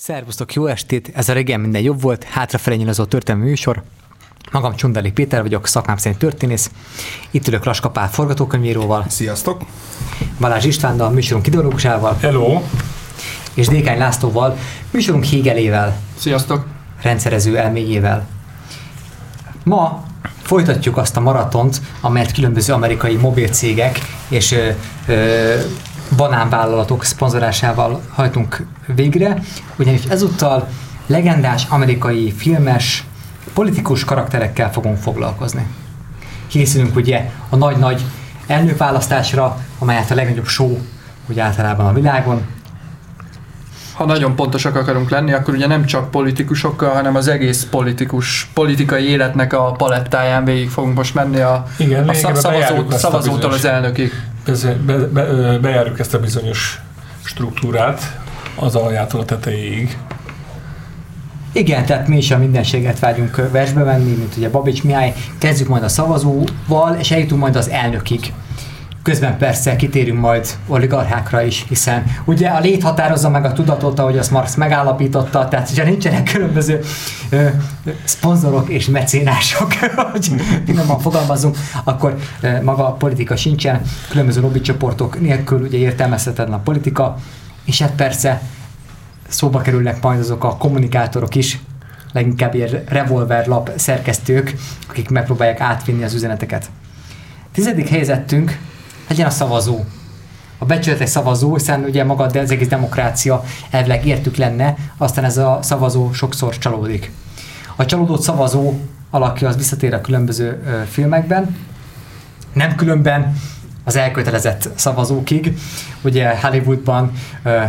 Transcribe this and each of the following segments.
Szervusztok, jó estét! Ez a régen minden jobb volt, hátrafelé nyilazó történelmi műsor. Magam Csundali Péter vagyok, szakmám szerint történész. Itt ülök Laska Pál forgatókönyvíróval. Sziasztok! Balázs Istvánnal, műsorunk ideológusával. Hello! És Dékány Lászlóval, műsorunk Hégelével. Sziasztok! Rendszerező elméjével. Ma folytatjuk azt a maratont, amelyet különböző amerikai mobilcégek és ö, ö, banánvállalatok szponzorásával hajtunk végre, ugyanis ezúttal legendás amerikai filmes, politikus karakterekkel fogunk foglalkozni. Készülünk ugye a nagy-nagy elnökválasztásra, amelyet a legnagyobb show ugye általában a világon, ha nagyon pontosak akarunk lenni, akkor ugye nem csak politikusokkal, hanem az egész politikus, politikai életnek a palettáján végig fogunk most menni a, Igen, a szavazó, szavazótól az elnökig. Be, be, be, bejárjuk ezt a bizonyos struktúrát az aljától a tetejéig. Igen, tehát mi is a mindenséget vágyunk versbe venni, mint ugye Babics Mihály. Kezdjük majd a szavazóval, és eljutunk majd az elnökig. Közben persze kitérünk majd oligarchákra is, hiszen ugye a lét határozza meg a tudatot, ahogy azt Marx megállapította, tehát hogyha nincsenek különböző ö, szponzorok és mecénások, hogy finoman fogalmazunk, akkor ö, maga a politika sincsen, különböző lobbycsoportok nélkül ugye értelmezhetetlen a politika, és hát persze szóba kerülnek majd azok a kommunikátorok is, leginkább ilyen revolverlap szerkesztők, akik megpróbálják átvinni az üzeneteket. Tizedik helyzettünk legyen a szavazó. A becsületes szavazó, hiszen ugye maga az egész demokrácia elvileg értük lenne, aztán ez a szavazó sokszor csalódik. A csalódott szavazó alakja az visszatér a különböző ö, filmekben, nem különben az elkötelezett szavazókig. Ugye Hollywoodban ö,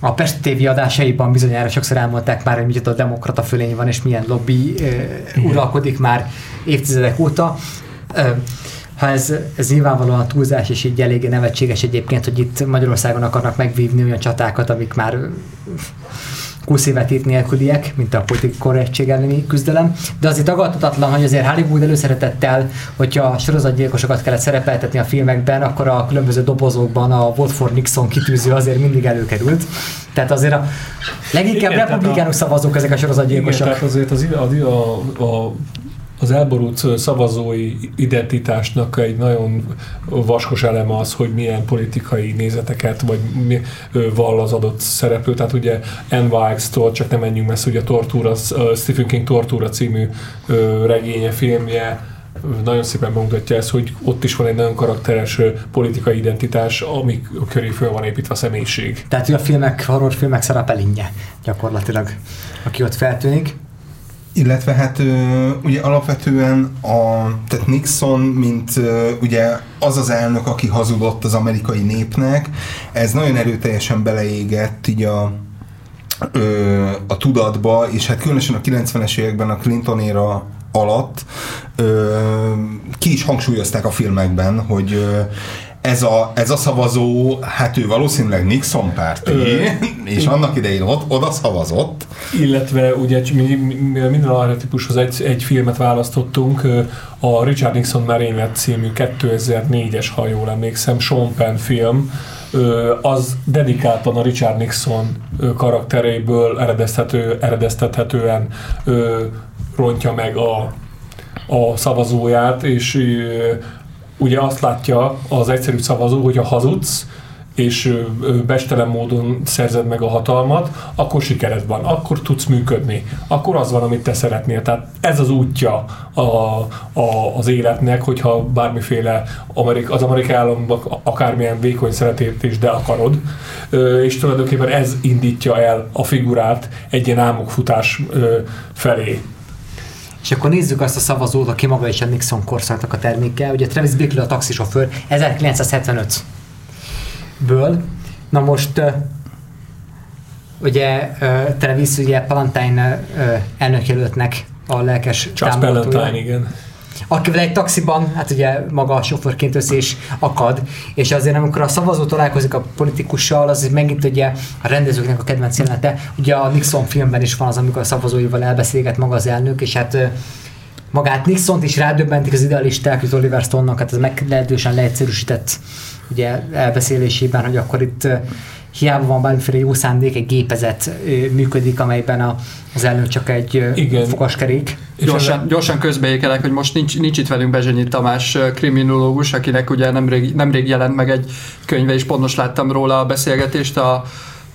a Pest TV adásaiban bizonyára sokszor elmondták már, hogy micsoda demokrata fölény van, és milyen lobby uralkodik már évtizedek óta. Ö, ha ez, ez nyilvánvalóan túlzás, és így eléggé nevetséges egyébként, hogy itt Magyarországon akarnak megvívni olyan csatákat, amik már 20 évet itt nélküliek, mint a politikai korrektség elleni küzdelem, de azért tagadhatatlan, hogy azért Hollywood előszeretettel, hogyha sorozatgyilkosokat kellett szerepeltetni a filmekben, akkor a különböző dobozokban a for Nixon kitűző azért mindig előkerült. Tehát azért a leginkább Igen, republikánus szavazók ezek a sorozatgyilkosok. Igen, tehát azért az, a, a, a az elborult szavazói identitásnak egy nagyon vaskos eleme az, hogy milyen politikai nézeteket vagy mi, vall az adott szereplő. Tehát ugye Wilkes-tól, csak nem menjünk messze, ugye a Tortúra, Stephen King Tortúra című regénye, filmje, nagyon szépen bemutatja ezt, hogy ott is van egy nagyon karakteres politikai identitás, ami köré föl van építve a személyiség. Tehát a filmek, horrorfilmek szerepelinje gyakorlatilag, aki ott feltűnik. Illetve hát ugye alapvetően a, tehát Nixon, mint ugye az az elnök, aki hazudott az amerikai népnek, ez nagyon erőteljesen beleégett így a, a tudatba, és hát különösen a 90-es években a Clinton éra alatt ki is hangsúlyozták a filmekben, hogy ez a, ez a szavazó, hát ő valószínűleg Nixon párti, Ö, és annak idején ott, oda szavazott. Illetve ugye minden archetípushoz egy, egy filmet választottunk, a Richard Nixon Merénylet című 2004-es, ha jól emlékszem, Sean Penn film, az dedikáltan a Richard Nixon karakteréből eredeztethető, eredeztethetően rontja meg a, a szavazóját, és ugye azt látja az egyszerű szavazó, hogy ha hazudsz, és bestelen módon szerzed meg a hatalmat, akkor sikered van, akkor tudsz működni, akkor az van, amit te szeretnél. Tehát ez az útja a, a, az életnek, hogyha bármiféle Amerik, az amerikai államban akármilyen vékony szeretét de akarod, és tulajdonképpen ez indítja el a figurát egy ilyen álmokfutás felé. És akkor nézzük azt a szavazót, aki maga is a Nixon korszaknak a terméke. Ugye Travis Bickle a taxisofőr 1975-ből. Na most ugye Travis ugye Palantine elnökjelöltnek a lelkes Charles Palantine, igen akivel egy taxiban, hát ugye maga a sofőrként össze is akad, és azért amikor a szavazó találkozik a politikussal, az megint ugye a rendezőknek a kedvenc jelenete, ugye a Nixon filmben is van az, amikor a szavazóival elbeszélget maga az elnök, és hát magát Nixont is rádöbbentik az idealisták, az Oliver Stone-nak, hát ez meglehetősen leegyszerűsített ugye elbeszélésében, hogy akkor itt hiába van bármiféle jó szándék, egy gépezet működik, amelyben a, az elnök csak egy Igen. fogaskerék. Gyorsan, gyorsan közbeékelek, hogy most nincs, nincs itt velünk Bezsenyi Tamás kriminológus, akinek ugye nemrég, nemrég jelent meg egy könyve, és pont most láttam róla a beszélgetést a,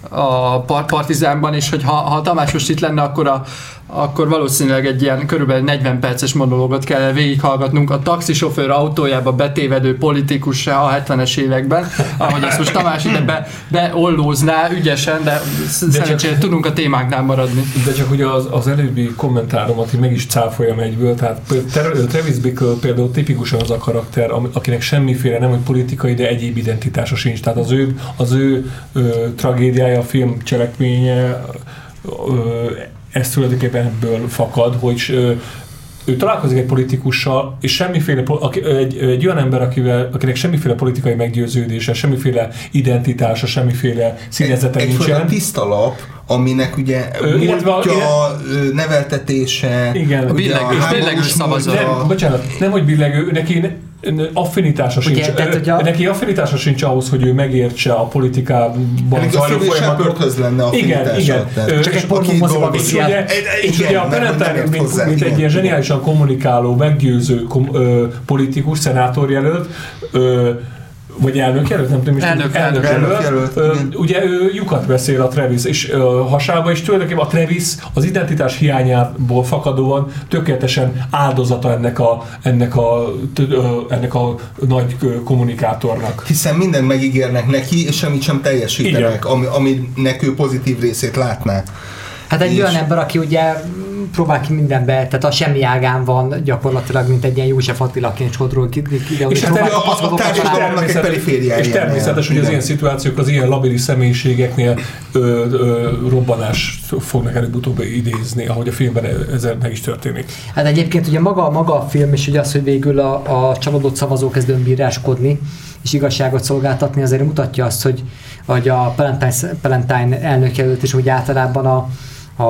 a par- Partizánban, és hogy ha, ha Tamás most itt lenne, akkor, a, akkor valószínűleg egy ilyen körülbelül 40 perces monológot kell végighallgatnunk a taxisofőr autójába betévedő politikussá a 70-es években, ahogy ezt most Tamás ide be, beollózná ügyesen, de, de szerencsére tudunk a témáknál maradni. De csak ugye az, az előbbi kommentáromat így meg is cáfoljam egyből, tehát Travis Bickle például tipikusan az a karakter, akinek semmiféle nem hogy politikai, de egyéb identitása sincs. Tehát az ő, az ő ö, tragédiája, a film cselekménye, ö, ez tulajdonképpen ebből fakad, hogy ö, ő találkozik egy politikussal, és semmiféle, egy, egy olyan ember, akivel, akinek semmiféle politikai meggyőződése, semmiféle identitása, semmiféle színezete Egyfajta nincsen. tiszta lap, aminek ugye Ö, illetve a- múltja, neveltetése, Igen. ugye Billegő- a billegő szavazat. múltja. Nem, bocsánat, nem hogy billegő, neki ne- ne- affinitása Ugye, sincs. tehát, hogy a- Neki affinitása sincs ahhoz, hogy ő megértse a politikában a zajló. Shepardhöz lenne Igen, igen. tehát Csak egy és pornó aki moziba dolgozik. viszi és el. ugye, Egy- és igen, ugye a ért mint, hozzá, mint egy igen. ilyen zseniálisan kommunikáló, meggyőző kom, ö, politikus, szenátorjelölt, ö, vagy elnökjelölt, nem tudom is. Elnök- elnök- elnökjelölt, Ö, igen. Ugye ő lyukat beszél a Travis, és ö, hasába, és tulajdonképpen a Travis az identitás hiányából fakadóan tökéletesen áldozata ennek a, ennek a, ö, ennek a nagy kommunikátornak. Hiszen mindent megígérnek neki, és semmit sem teljesítenek, ami, aminek ő pozitív részét látná. Hát egy És- olyan ember, aki ugye próbál ki mindenbe, tehát a semmi ágán van gyakorlatilag, mint egy ilyen József Attilaként sodról ki, ki, ki, És hát a- a- a kapaszkodókat társadalom- találni. Annak egy perifériájánál. és természetes, hogy az ilyen szituációk, az ilyen labilis személyiségeknél ö, ö, robbanást fognak előbb-utóbb idézni, ahogy a filmben ez meg is történik. Hát egyébként ugye maga, maga a film és ugye az, hogy végül a, a csalódott szavazó kezd önbíráskodni, és igazságot szolgáltatni, azért mutatja azt, hogy, hogy a Palantine, Palantine elnök jelölt is úgy általában a, a,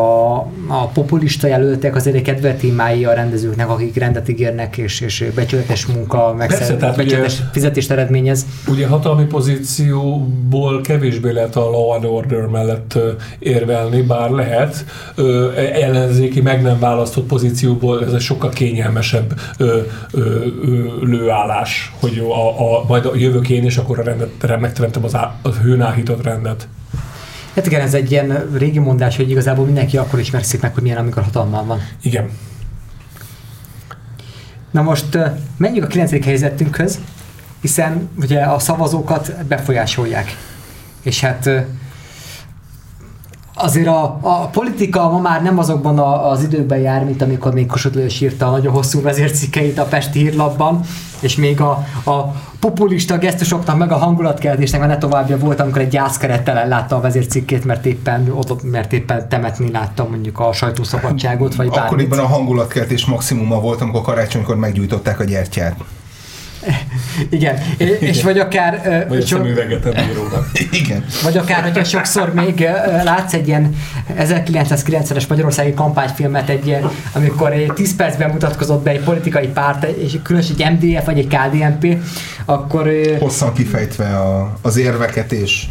a populista jelöltek azért egy kedvelt témái a rendezőknek, akik rendet ígérnek, és, és becsületes munka, Persze, tehát meg becsületes ugye- fizetést eredményez. Ugye hatalmi pozícióból kevésbé lehet a Law and Order mellett érvelni, bár lehet. Ö, ellenzéki, meg nem választott pozícióból ez egy sokkal kényelmesebb ö, ö, ö, lőállás, hogy a, a, majd a jövök én, és akkor a rendet, megteremtem az, á, a hőn áhított rendet. Hát igen, ez egy ilyen régi mondás, hogy igazából mindenki akkor ismerszik meg, hogy milyen, amikor hatalmam van. Igen. Na most menjünk a 9. helyzetünkhöz, hiszen ugye a szavazókat befolyásolják. És hát azért a, a politika ma már nem azokban a, az időkben jár, mint amikor még Kossuth Lajos írta a nagyon hosszú vezércikkeit a Pesti hírlapban, és még a, a populista gesztusoknak, meg a hangulatkeltésnek már ne továbbja volt, amikor egy gyászkerettel ellátta a vezércikkét, mert éppen, oda, mert éppen temetni látta mondjuk a sajtószabadságot, vagy bármit. Akkoriban a hangulatkeltés maximuma volt, amikor karácsonykor meggyújtották a gyertyát. Igen, és, és vagy akár... Vagy a csak- szemüveget a bírónak. Igen. Vagy akár, hogyha sokszor még látsz egy ilyen 1990-es magyarországi kampányfilmet, egy, ilyen, amikor egy 10 percben mutatkozott be egy politikai párt, és különösen egy MDF vagy egy KDNP, akkor Hosszan kifejtve a, az érveket, és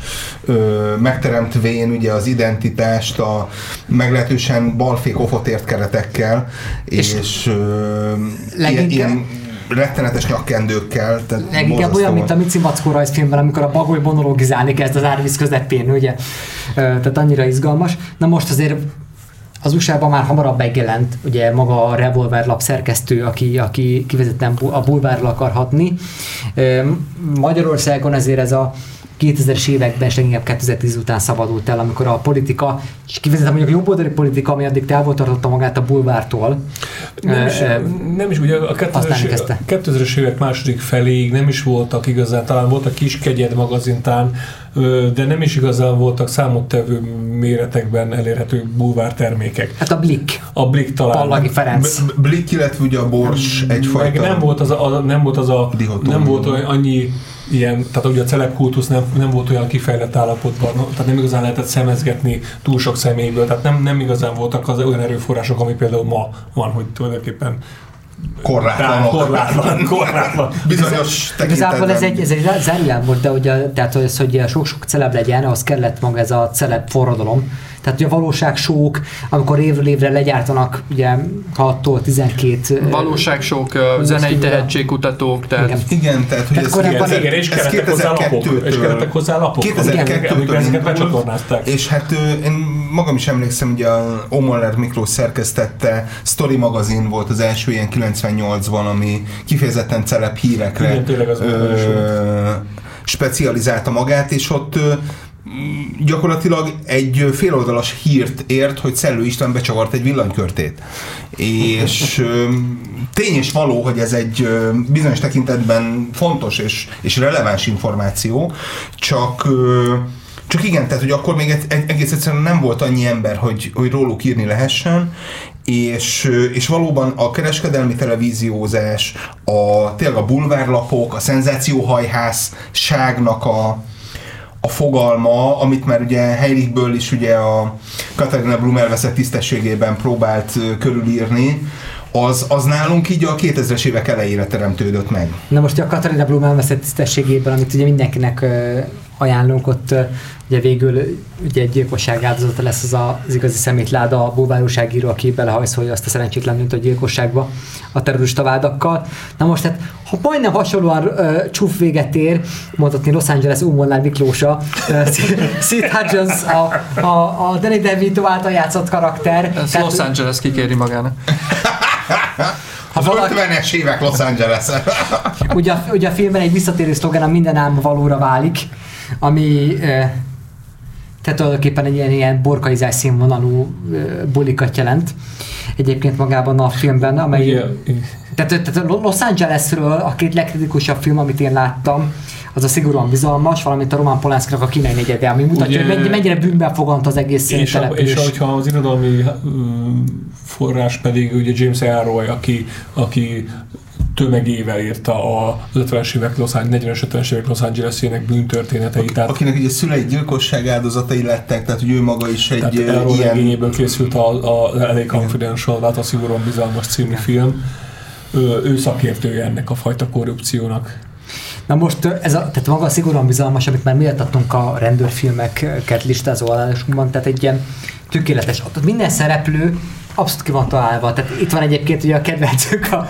ö, megteremtvén ugye az identitást a meglehetősen balfék ofotért keretekkel, és, és ö, ilyen, leginkább- ilyen rettenetes nyakkendőkkel. Tehát leginkább olyan, mint a. Mici Mackó rajzfilmben, amikor a bagoly monologizálni kezd az árvíz közepén, ugye? Tehát annyira izgalmas. Na most azért az USA-ban már hamarabb megjelent ugye maga a Revolver lap szerkesztő, aki, aki kivezetten a bulvárról akar hatni. Magyarországon ezért ez a 2000-es években, és leginkább 2010 után szabadult el, amikor a politika, és kivezetem mondjuk a jobboldali politika, ami addig távol tartotta magát a bulvártól. Nem is, Ö, ö, nem is ugye a használni 2000-es, kezdte. 2000-es évek második feléig nem is voltak igazán, talán voltak kis kegyed magazintán, de nem is igazán voltak számottevő méretekben elérhető bulvár termékek. Hát a Blick. A Blick talán. Pallagi Ferenc. B- Blick, illetve ugye a Bors egyfajta... Meg nem volt az a, a- nem volt az a, Dihotómia. nem volt olyan, annyi ilyen, tehát ugye a celebkultusz nem, nem volt olyan kifejlett állapotban, tehát nem igazán lehetett szemezgetni túl sok személyből, tehát nem, nem igazán voltak az olyan erőforrások, ami például ma van, hogy tulajdonképpen korlátlanok. Korlátlan, korlátlan. Bizonyos Igazából ez egy, ez egy zárójel volt, de hogy, a, tehát az, hogy sok-sok celeb legyen, az kellett maga ez a celeb forradalom. Tehát ugye a valóságsók, amikor évről évre legyártanak, ugye 6-tól 12... Valóságsók, ö, zenei tehetségkutatók, tehát Igen. Igen, tehát hogy Tehát ez, korábban- ez, Igen, és ez kellettek hozzá lapok. 2002-től És kellettek hozzá lapok. 2002-től Amikor ezeket becsatornázták. És hát ö, én magam is emlékszem, hogy a Omoller Miklós szerkesztette, Story magazin volt az első ilyen 98-ban, ami kifejezetten celeb hírekre Igen, tényleg az első. specializálta magát, és ott ö, gyakorlatilag egy féloldalas hírt ért, hogy Szellő István becsavart egy villanykörtét. És tény és való, hogy ez egy bizonyos tekintetben fontos és, és releváns információ, csak csak igen, tehát hogy akkor még egész egyszerűen nem volt annyi ember, hogy, hogy róluk írni lehessen, és, és valóban a kereskedelmi televíziózás, a, tényleg a bulvárlapok, a szenzációhajhászságnak a, a fogalma, amit már ugye Heiligből is ugye a Katarina Blum elveszett tisztességében próbált körülírni, az, az nálunk így a 2000-es évek elejére teremtődött meg. Na most a Katarina Blum elveszett tisztességében, amit ugye mindenkinek ajánlunk, ott ugye végül ugye egy gyilkosság áldozata lesz az a, az igazi szemétláda, a bulvárúságíró, aki belehajszolja azt a szerencsétlen mint a gyilkosságba a terrorista vádakkal. Na most hát, ha majdnem hasonlóan ö, csúf véget ér, mondhatni Los Angeles Umolnár Miklósa, ö, Sid Hudgens, a, a, a Danny DeVito által játszott karakter. ez Tehát- Los Angeles kikéri magának. Az valaki- 50-es évek Los Angeles. ugye, a, ugye a filmben egy visszatérő szlogen a minden álma valóra válik, ami eh, tehát tulajdonképpen egy ilyen, ilyen borkaizás színvonalú bulikat jelent. Egyébként magában a filmben, amely... Ugye, Tehát, tehát Los Angelesről a két legkritikusabb film, amit én láttam, az a szigorúan bizalmas, valamint a Roman Polanskinak a kínai negyede, ami mutatja, Ugye- hogy mennyi- mennyire bűnben fogant az egész és, a, és hogyha az irodalmi forrás pedig ugye James Elroy, aki, aki tömegével írta a 50-es évek Los Angeles, 40-es 50-es évek Los Angeles-ének bűntörténeteit. Tehát, Akinek ugye szülei gyilkosság áldozatai lettek, tehát hogy ő maga is egy tehát Elroy ilyen... regényéből készült a, a LA Confidential, tehát a szigorúan bizalmas című film. Ő, ő szakértője ennek a fajta korrupciónak. Na most ez a, tehát maga a szigorúan bizalmas, amit már méltattunk a rendőrfilmeket listázó állásunkban, tehát egy ilyen tökéletes, ott minden szereplő abszolút ki van találva. Tehát itt van egyébként ugye a kedvencük a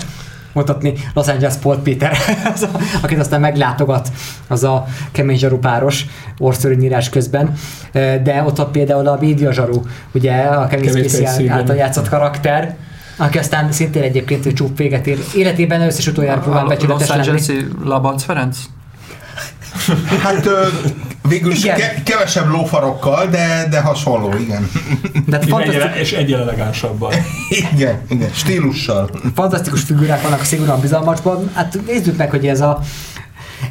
mutatni Los Angeles Paul Peter, az a, akit aztán meglátogat az a kemény zsaru páros orszörűnyírás közben, de ott van például a média zsaru, ugye a Kevin Spacey által játszott karakter, aki aztán szintén egyébként ő csúf véget ér. Életében először is utoljára próbál A Los becsületes lenni. Angeles-i Labanc Ferenc? Hát ö, végül is ke- kevesebb lófarokkal, de, de hasonló, igen. De hát És fantasztikus, egyre, és egyre elegánsabban. igen, igen, stílussal. fantasztikus figurák vannak a szigorúan bizalmasban. Hát nézzük meg, hogy ez a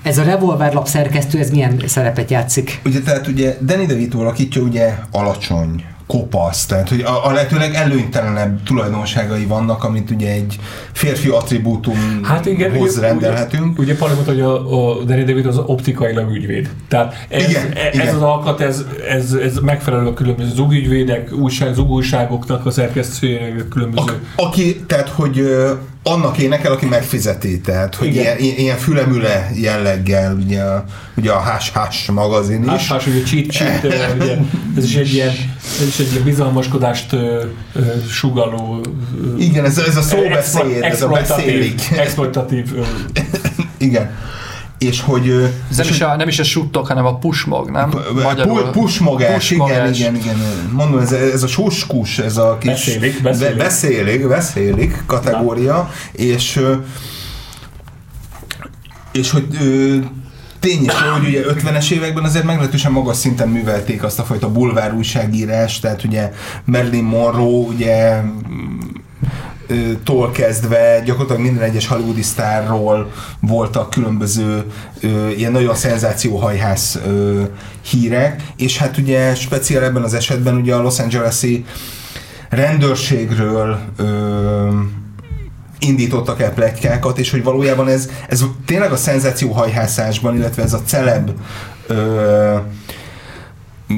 ez a revolverlap szerkesztő, ez milyen szerepet játszik. Ugye, tehát ugye Danny DeVito alakítja ugye alacsony, kopasz, tehát hogy a, a lehetőleg előnytelenebb tulajdonságai vannak, amit ugye egy férfi attribútumhoz Hát igen, ugye- rendelhetünk. Ugye, ugye Pali mondta, hogy a, a Danny DeVito az optikailag ügyvéd. Tehát ez, Igen, ez igen. az alkat, ez, ez, ez megfelelő a különböző zugügyvédek, újság, zugújságoknak a szerkesztőjének, különböző... A, aki, tehát hogy annak énekel, aki megfizeti, tehát hogy Igen. ilyen, ilyen, fülemüle jelleggel, ugye ugye a Hash magazin is. Más, ugye cheat, cheat, ugye, ez is egy ilyen, ez is egy bizalmaskodást ö, ö, sugaló ö, Igen, ez, ez a szóbeszéd, ez a beszélik. exploitatív, ö, Igen. És hogy... Ez nem is, a, nem is a suttok, hanem a pusmog, nem? Pu- Pusmogás, igen, Pusmogás. igen, igen. Mondom, ez, ez a suskus, ez a kis... Beszélik, beszélik. Be, beszélik, beszélik kategória, és ö, és hogy ö, tény is, hogy ugye 50-es években azért meglehetősen magas szinten művelték azt a fajta bulvár újságírás, tehát ugye Marilyn Monroe, ugye tól kezdve gyakorlatilag minden egyes hollywoodi sztárról voltak különböző ö, ilyen nagyon szenzációhajhász ö, hírek, és hát ugye speciál ebben az esetben ugye a Los Angeles-i rendőrségről ö, indítottak el pletykákat, és hogy valójában ez, ez tényleg a szenzációhajhászásban, illetve ez a celeb ö,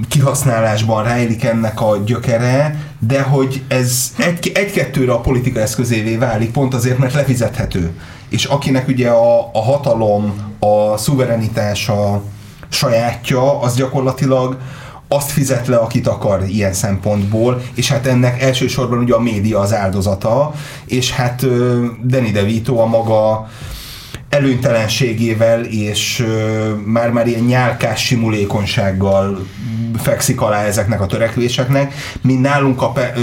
kihasználásban ráélik ennek a gyökere, de hogy ez egy, egy-kettőre a politika eszközévé válik, pont azért, mert lefizethető. És akinek ugye a, a hatalom, a szuverenitás sajátja, az gyakorlatilag azt fizet le, akit akar ilyen szempontból, és hát ennek elsősorban ugye a média az áldozata, és hát Danny DeVito a maga előnytelenségével és már-már ilyen nyálkás simulékonysággal fekszik alá ezeknek a törekvéseknek, mint nálunk a, pe,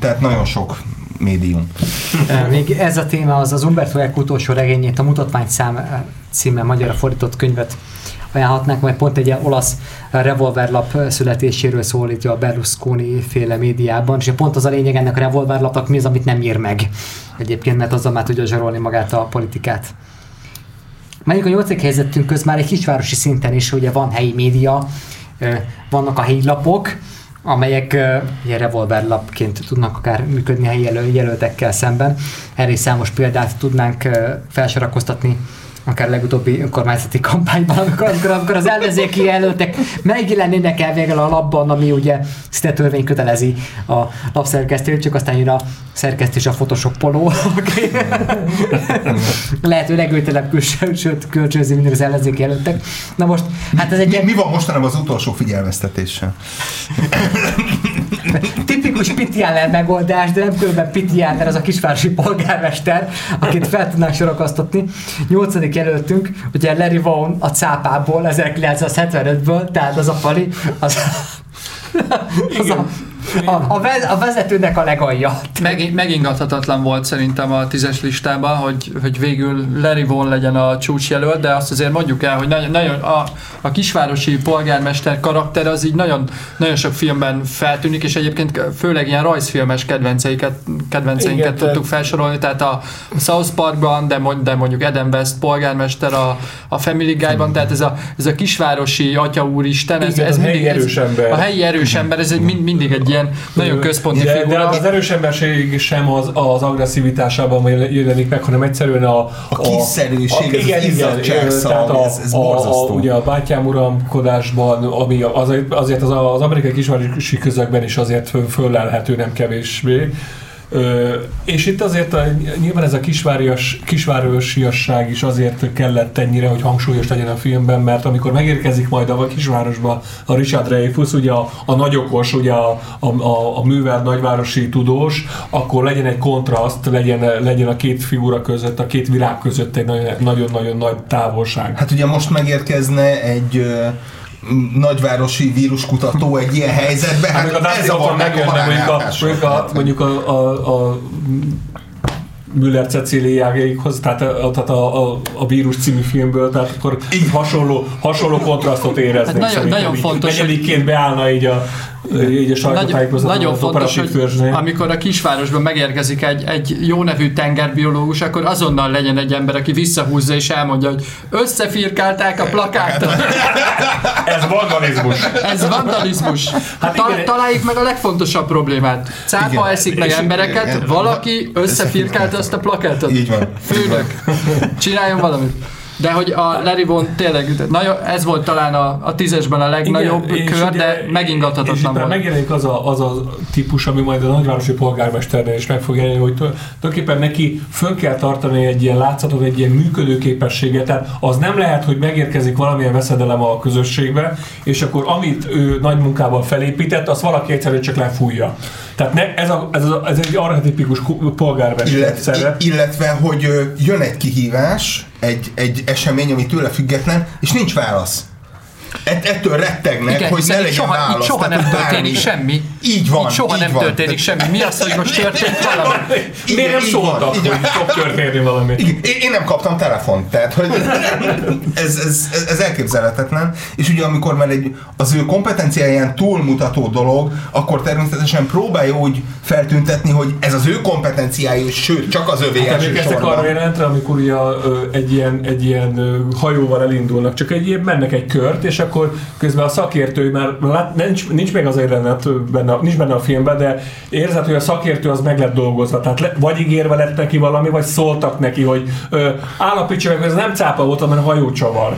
tehát nagyon sok médium. Még ez a téma az az Umberto Eco utolsó regényét, a mutatvány szám címmel magyarra fordított könyvet ajánlhatnánk, mert pont egy olasz revolverlap születéséről szól itt a Berlusconi féle médiában, és pont az a lényeg ennek a revolverlapnak mi az, amit nem ír meg egyébként, mert azzal már tudja zsarolni magát a politikát. Menjünk a nyolcadik helyzetünk köz már egy kisvárosi szinten is, ugye van helyi média, vannak a helyi lapok, amelyek ugye revolverlapként tudnak akár működni helyi jelöltekkel szemben. Erre számos példát tudnánk felsorakoztatni akár a legutóbbi kormányzati kampányban, amikor, amikor, amikor az ellenzéki előttek megjelennének el végül a labban, ami ugye szinte törvény kötelezi a lapszerkesztőt, csak aztán jön a szerkesztés a photoshopoló, aki lehető legültelebb külsőt kölcsönzi mindig az ellenzéki előttek. Na most, hát ez egy... Mi, ilyen... mi van mostanában az utolsó figyelmeztetéssel? Tipikus Pitiáner megoldás, de nem különben Pitiáner, az a kisvárosi polgármester, akit fel tudnánk sorakasztatni. 8 végig jelöltünk, ugye Larry Vaughan a cápából, 1975-ből, tehát az a pali, az, az, a, a, a, vez, a vezetőnek a legalja. Meg, megingathatatlan volt szerintem a tízes listában, hogy, hogy végül Larry Vaughan legyen a csúcsjelölt, de azt azért mondjuk el, hogy nagyon, nagyon a, a kisvárosi polgármester karakter az így nagyon, nagyon sok filmben feltűnik, és egyébként főleg ilyen rajzfilmes kedvenceiket, kedvenceinket Igen, tudtuk felsorolni, tehát a South Parkban, de, de mondjuk Eden West polgármester a, a Family Guy-ban, tehát ez a, ez a kisvárosi atya úristen, ez, Igen, ez mindig, mindig, erős ember. a helyi erős ember, ez egy, mindig egy ilyen nagyon központi de, figura. De az erős emberség sem az, az agresszivitásában jelenik meg, hanem egyszerűen a... A, a kiszerűség, a, igen, az igen, tehát a, ez, ez a, a, ugye a bátyám uramkodásban, ami azért, azért az, az amerikai kisvárosi közökben is azért föllelhető nem kevésbé, Ö, és itt azért a, nyilván ez a kisvárias, kisvárosiasság is azért kellett ennyire, hogy hangsúlyos legyen a filmben, mert amikor megérkezik majd a kisvárosba a Richard Dreyfuss, ugye a, a nagyokos, ugye a, a, a, a művel nagyvárosi tudós, akkor legyen egy kontraszt, legyen, legyen a két figura között, a két világ között egy nagyon-nagyon nagy távolság. Hát ugye most megérkezne egy nagyvárosi víruskutató egy ilyen helyzetben, hát, ez a meg a, mondjuk a, mondjuk a, a, a Müller Ceciliájaikhoz, tehát a, tehát a, a, a vírus című filmből, tehát akkor így hasonló, hasonló kontrasztot éreznék. Hát nagyon, nagyon fontos, hogy beállna így a így a sajtótájékoztatóban Nagyon fontos, hogy törzsnél. amikor a kisvárosban megérkezik egy, egy jó nevű tengerbiológus, akkor azonnal legyen egy ember, aki visszahúzza és elmondja, hogy összefirkálták a plakátot. Ez vandalizmus. Ez vandalizmus. Hát Ta- találjuk meg a legfontosabb problémát. Cápa eszik meg embereket, igen. valaki összefirkálta azt a plakátot. Így van. Főnök. Csináljon valamit. De hogy a Larry Bond tényleg, nagyon, ez volt talán a, a tízesben a legnagyobb Igen, kör, de megingathatatlan volt. megjelenik az a, az a típus, ami majd a nagyvárosi polgármesternél is meg fog jelenni, hogy tulajdonképpen neki fönn kell tartani egy ilyen látszatot, egy ilyen működőképességet, tehát az nem lehet, hogy megérkezik valamilyen veszedelem a közösségbe, és akkor amit ő nagy munkával felépített, azt valaki egyszerűen csak lefújja. Tehát ne, ez, a, ez, a, ez egy archetipikus polgármester Illet, Illetve, hogy jön egy kihívás, egy, egy esemény, ami tőle független, és nincs válasz. Ett, ettől rettegnek, Igen, hogy ne legyen soha, válasz. soha nem történik semmi. Így van. Így soha így nem van. történik semmi. Mi az, hogy most történt valami? Igen, Miért nem szóltak, hogy fog történni valami? Igen, én nem kaptam telefont, tehát hogy ez, ez, ez, ez elképzelhetetlen. És ugye amikor már egy, az ő kompetenciáján túlmutató dolog, akkor természetesen próbálja úgy feltüntetni, hogy ez az ő kompetenciája, sőt, csak az övé hát emlékeztek arra jelentre, amikor ugye egy ilyen, egy ilyen hajóval elindulnak, csak egy mennek egy kört, és akkor közben a szakértő, már nincs, nincs meg az jelenet benne, nincs benne a filmben, de érzed, hogy a szakértő az meg lett dolgozva. Tehát le, vagy ígérve lett neki valami, vagy szóltak neki, hogy ö, állapítsa meg, hogy ez nem cápa volt, hanem hajócsavar.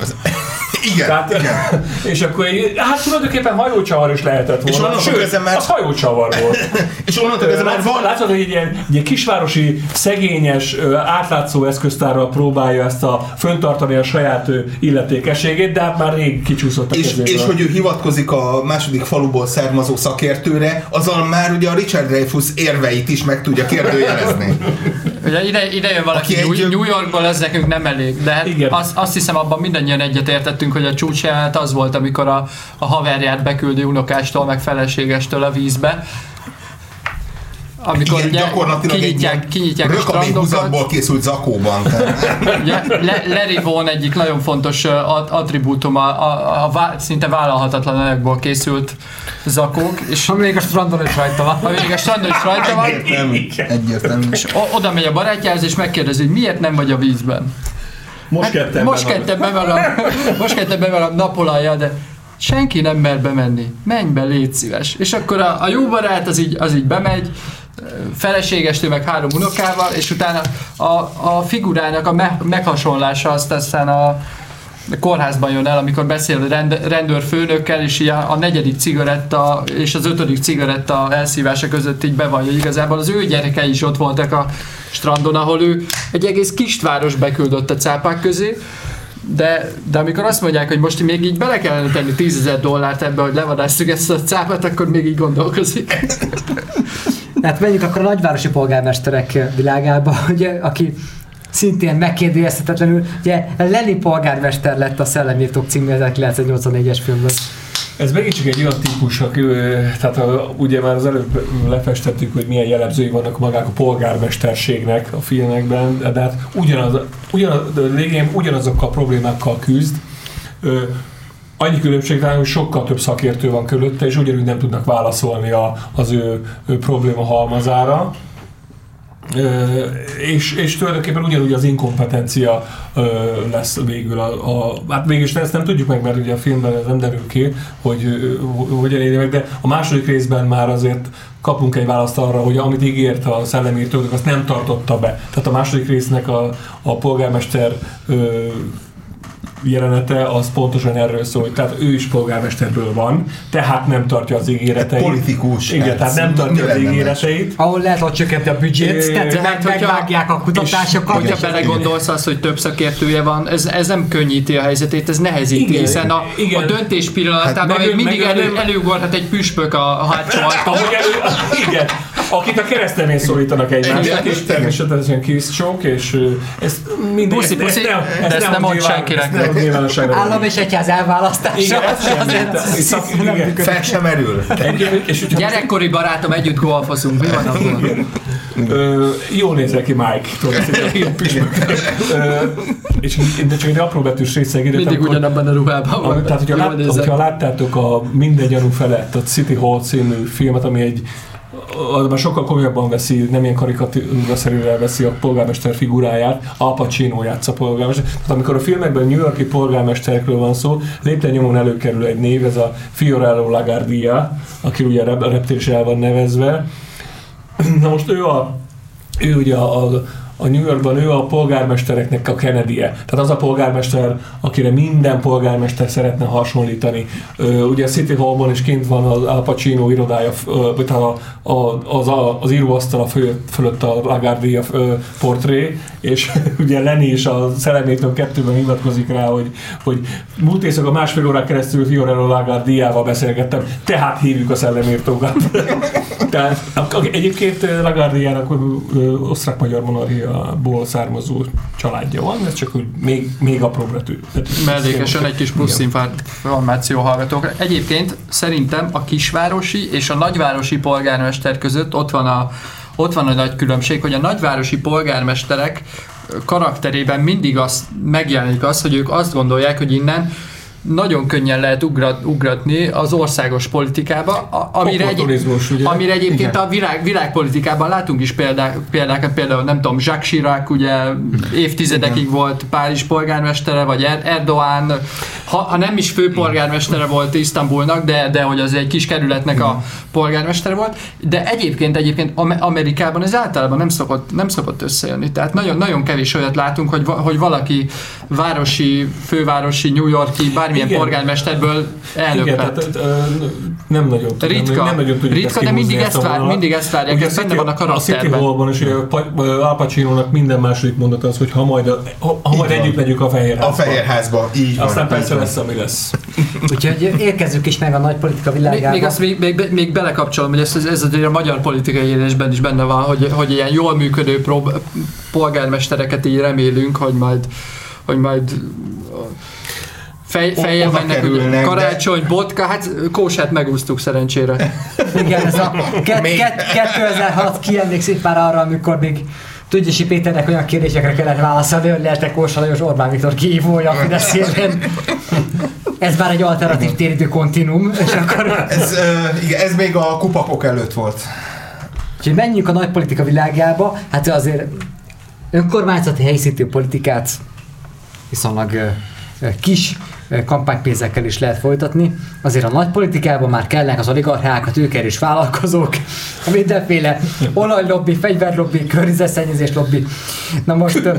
Igen, Tehát, igen. És akkor hát tulajdonképpen hajócsavar is lehetett volna. És onnantól Sőt, kezdve már- az hajócsavar volt. És onnantól kezdve már van, látszod, hogy egy ilyen, egy kisvárosi, szegényes, átlátszó eszköztárral próbálja ezt a föntartani a saját illetékességét, de hát már rég kicsúszott a és, kezéből. és hogy ő hivatkozik a második faluból származó szakértőre, azzal már ugye a Richard Dreyfuss érveit is meg tudja kérdőjelezni. Ugye ide, ide jön valaki Aki New, egy- New Yorkból, ez nekünk nem elég. De hát azt, azt hiszem abban mindannyian egyetértettünk, hogy a csúcsjelenet az volt, amikor a, a haverját beküldi unokástól, meg feleségestől a vízbe. Amikor Igen, ugye gyakorlatilag egy kinyitják, ilyen kinyitják a strandokat. készült zakóban. Ugye, Le, Larry Vaughan egyik nagyon fontos ö, at- attribútum a, a, a szinte vállalhatatlan anyagból készült zakók, és Ha még a strandon is rajta van. ha még a strandon is rajta van, Egyértelmű. Egyértelmű. és o- oda megy a barátjához, és megkérdezi, hogy miért nem vagy a vízben. most kettem Most benne. kettem most kettem be magam napolajjal, de senki nem mer bemenni. Menj be, légy szíves. És akkor a, a jó barát az így, az így bemegy, feleségestől meg három unokával, és utána a, a figurának a me, meghasonlása azt aztán a kórházban jön el, amikor beszél rend, rendőrfőnökkel, és a, negyedik cigaretta és az ötödik cigaretta elszívása között így bevallja, igazából az ő gyerekei is ott voltak a strandon, ahol ő egy egész kisváros beküldött a cápák közé, de, de amikor azt mondják, hogy most még így bele kellene tenni 10 ezer dollárt ebbe, hogy levadásszuk ezt a cápát, akkor még így gondolkozik. Hát menjünk akkor a nagyvárosi polgármesterek világába, ugye, aki szintén megkérdőjelezhetetlenül, ugye Lenny polgármester lett a Szellemírtók című 1984-es filmben. Ez megint csak egy olyan típus, aki, tehát a, ugye már az előbb lefestettük, hogy milyen jellemzői vannak magák a polgármesterségnek a filmekben, de hát ugyanaz, ugyanaz, lényegében ugyanazokkal a problémákkal küzd. Ö, annyi különbség talán, hogy sokkal több szakértő van körülötte, és ugyanúgy nem tudnak válaszolni a, az ő, ő probléma halmazára. Ö, és, és tulajdonképpen ugyanúgy az inkompetencia ö, lesz végül a, a hát mégis ezt nem tudjuk meg, mert ugye a filmben ez nem derül ki, hogy hogyan éli meg, de a második részben már azért kapunk egy választ arra, hogy amit ígért a szellemírtónak, azt nem tartotta be. Tehát a második résznek a, a polgármester ö, jelenete az pontosan erről szól, hogy tehát ő is polgármesterből van, tehát nem tartja az ígéreteit. Politikus. Igen, ez tehát nem tartja az ígéreteit. Ahol lehet, hogy csökkenti a büdzsét, tehát hát, hogyha- megvágják a kutatásokat. Hogyha belegondolsz azt, hogy több szakértője van, ez, ez nem könnyíti a helyzetét, ez nehezíti, Igen, hiszen a, igen. a döntés pillanatában Hát még mindig meg- elő, előugorhat egy püspök a, hátsó ajtón. Igen, akit a keresztemén szólítanak egymásnak, és természetesen kiss choke, és ö, ezt mindig... Puszi, puszi, de ezt a nem mond senkinek. ezt nem. Állam és egyház elválasztása. Igen, ez nem. Fel sem hogyha Gyerekkori barátom, együtt golfozunk, mi van akkor? Ö, jól nézel ki Mike, és de csak egy apró betűs részeg ide, Mindig ugyanabban a ruhában van. tehát, hogyha, lát, hogyha láttátok a Minden gyanú felett, a City Hall című filmet, ami egy az már sokkal komolyabban veszi, nem ilyen karikatúraszerűen veszi a polgármester figuráját, Al Pacino játsza polgármester. Tehát amikor a filmekben New Yorki polgármesterekről van szó, lépten nyomon előkerül egy név, ez a Fiorello Lagardia, aki ugye a rep- a reptér is el van nevezve. Na most ő a ő ugye a, a, a New Yorkban ő a polgármestereknek a kennedy -e. Tehát az a polgármester, akire minden polgármester szeretne hasonlítani. Ugye a City Hallban is kint van az Al Pacino irodája, vagy a, a, az, a, az íróasztal fölött, fölött a Lagardia portré, és ugye Lenny is a Szellemétől kettőben hivatkozik rá, hogy, hogy múlt éjszaka másfél órán keresztül Fiorello Lagardiával beszélgettem, tehát hívjuk a szellemírtókat. Tehát a- a- egyébként Lagardiának ö, ö, monarchiából származó családja van, ez csak úgy még, még apróbbra tű. Mellékesen egy kis plusz információ hallgatókra. Egyébként szerintem a kisvárosi és a nagyvárosi polgármester között ott van a, ott van a nagy különbség, hogy a nagyvárosi polgármesterek karakterében mindig az megjelenik az, hogy ők azt gondolják, hogy innen nagyon könnyen lehet ugrat, ugratni az országos politikába, a- amire, egy, ugye? amire egyébként Igen. a világ, világpolitikában látunk is példák, példákat, például nem tudom, Jacques Chirac ugye évtizedekig volt Párizs polgármestere, vagy Er- Erdoğan, ha, ha nem is főpolgármestere volt Isztambulnak, de, de hogy az egy kis kerületnek a polgármestere volt, de egyébként egyébként Am- Amerikában ez általában nem szokott, nem szokott összejönni, tehát nagyon, nagyon kevés olyat látunk, hogy, hogy valaki városi, fővárosi, New Yorki, bármilyen bármilyen Igen. polgármesterből elnök Igen, lett. tehát, nem nagyon tud- Ritka. nem, nagyon tudjuk Ritka, ezt de mindig ezt vár- mindig ezt várják, ez benne van a A City karakterben. Hallban is Al Pacino-nak minden második mondat az, hogy ha majd, a, ha, ha majd együtt megyünk a Fehérházba. A Fehérházba, így van. Aztán persze lesz, ami lesz. Úgyhogy érkezzük is meg a nagy politika Még, világába. még azt még, még, még belekapcsolom, hogy ez, ez, ez a magyar politikai élésben is benne van, hogy, hogy ilyen jól működő prób- polgármestereket így remélünk, hogy majd, hogy majd fej, oda mennek, kerülnek, ugye, de- karácsony, botka, hát kósát megúsztuk szerencsére. Igen, ez a ke- ke- 2006 kiemlékszik már arra, amikor még Tudjasi Péternek olyan kérdésekre kellett válaszolni, hogy lehetek Kósa Lajos Orbán Viktor kihívója a Fidesz élén. Ez már egy alternatív téridő kontinum, és akkor Ez, ö, igen, ez még a kupapok előtt volt. Úgyhogy menjünk a nagy politika világába. Hát azért önkormányzati helyiszintű politikát viszonylag ö, ö, kis kampánypénzekkel is lehet folytatni. Azért a nagy politikában már kellnek az oligarchák, a tőkerős vállalkozók, a mindenféle olajlobbi, fegyverlobbi, környezetszennyezés lobby. Na most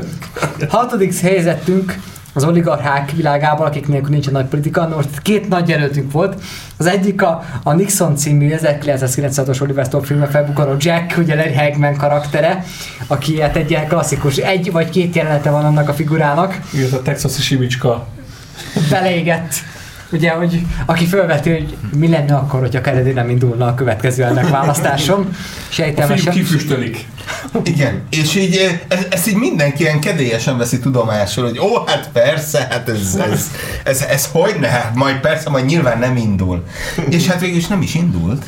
hatodik helyzetünk az oligarchák világában, akik nélkül nincsen nagy politika. Na most két nagy jelöltünk volt. Az egyik a, a Nixon című 1996-os Oliver Stone filmben felbukkanó Jack, ugye Larry Hagman karaktere, aki hát egy ilyen klasszikus, egy vagy két jelenete van annak a figurának, Igen, a texasi simicska. Beleégett. Ugye, hogy aki felveti, hogy mi lenne akkor, hogyha Kennedy nem indulna a következő. A film Sejtelmesen. kifüstölik. Igen, és így eh, ez, ezt így mindenki ilyen kedélyesen veszi tudomásul, hogy ó, hát persze, hát ez, ez, ez, ez hogy ne, majd persze, majd nyilván nem indul. És hát végül is nem is indult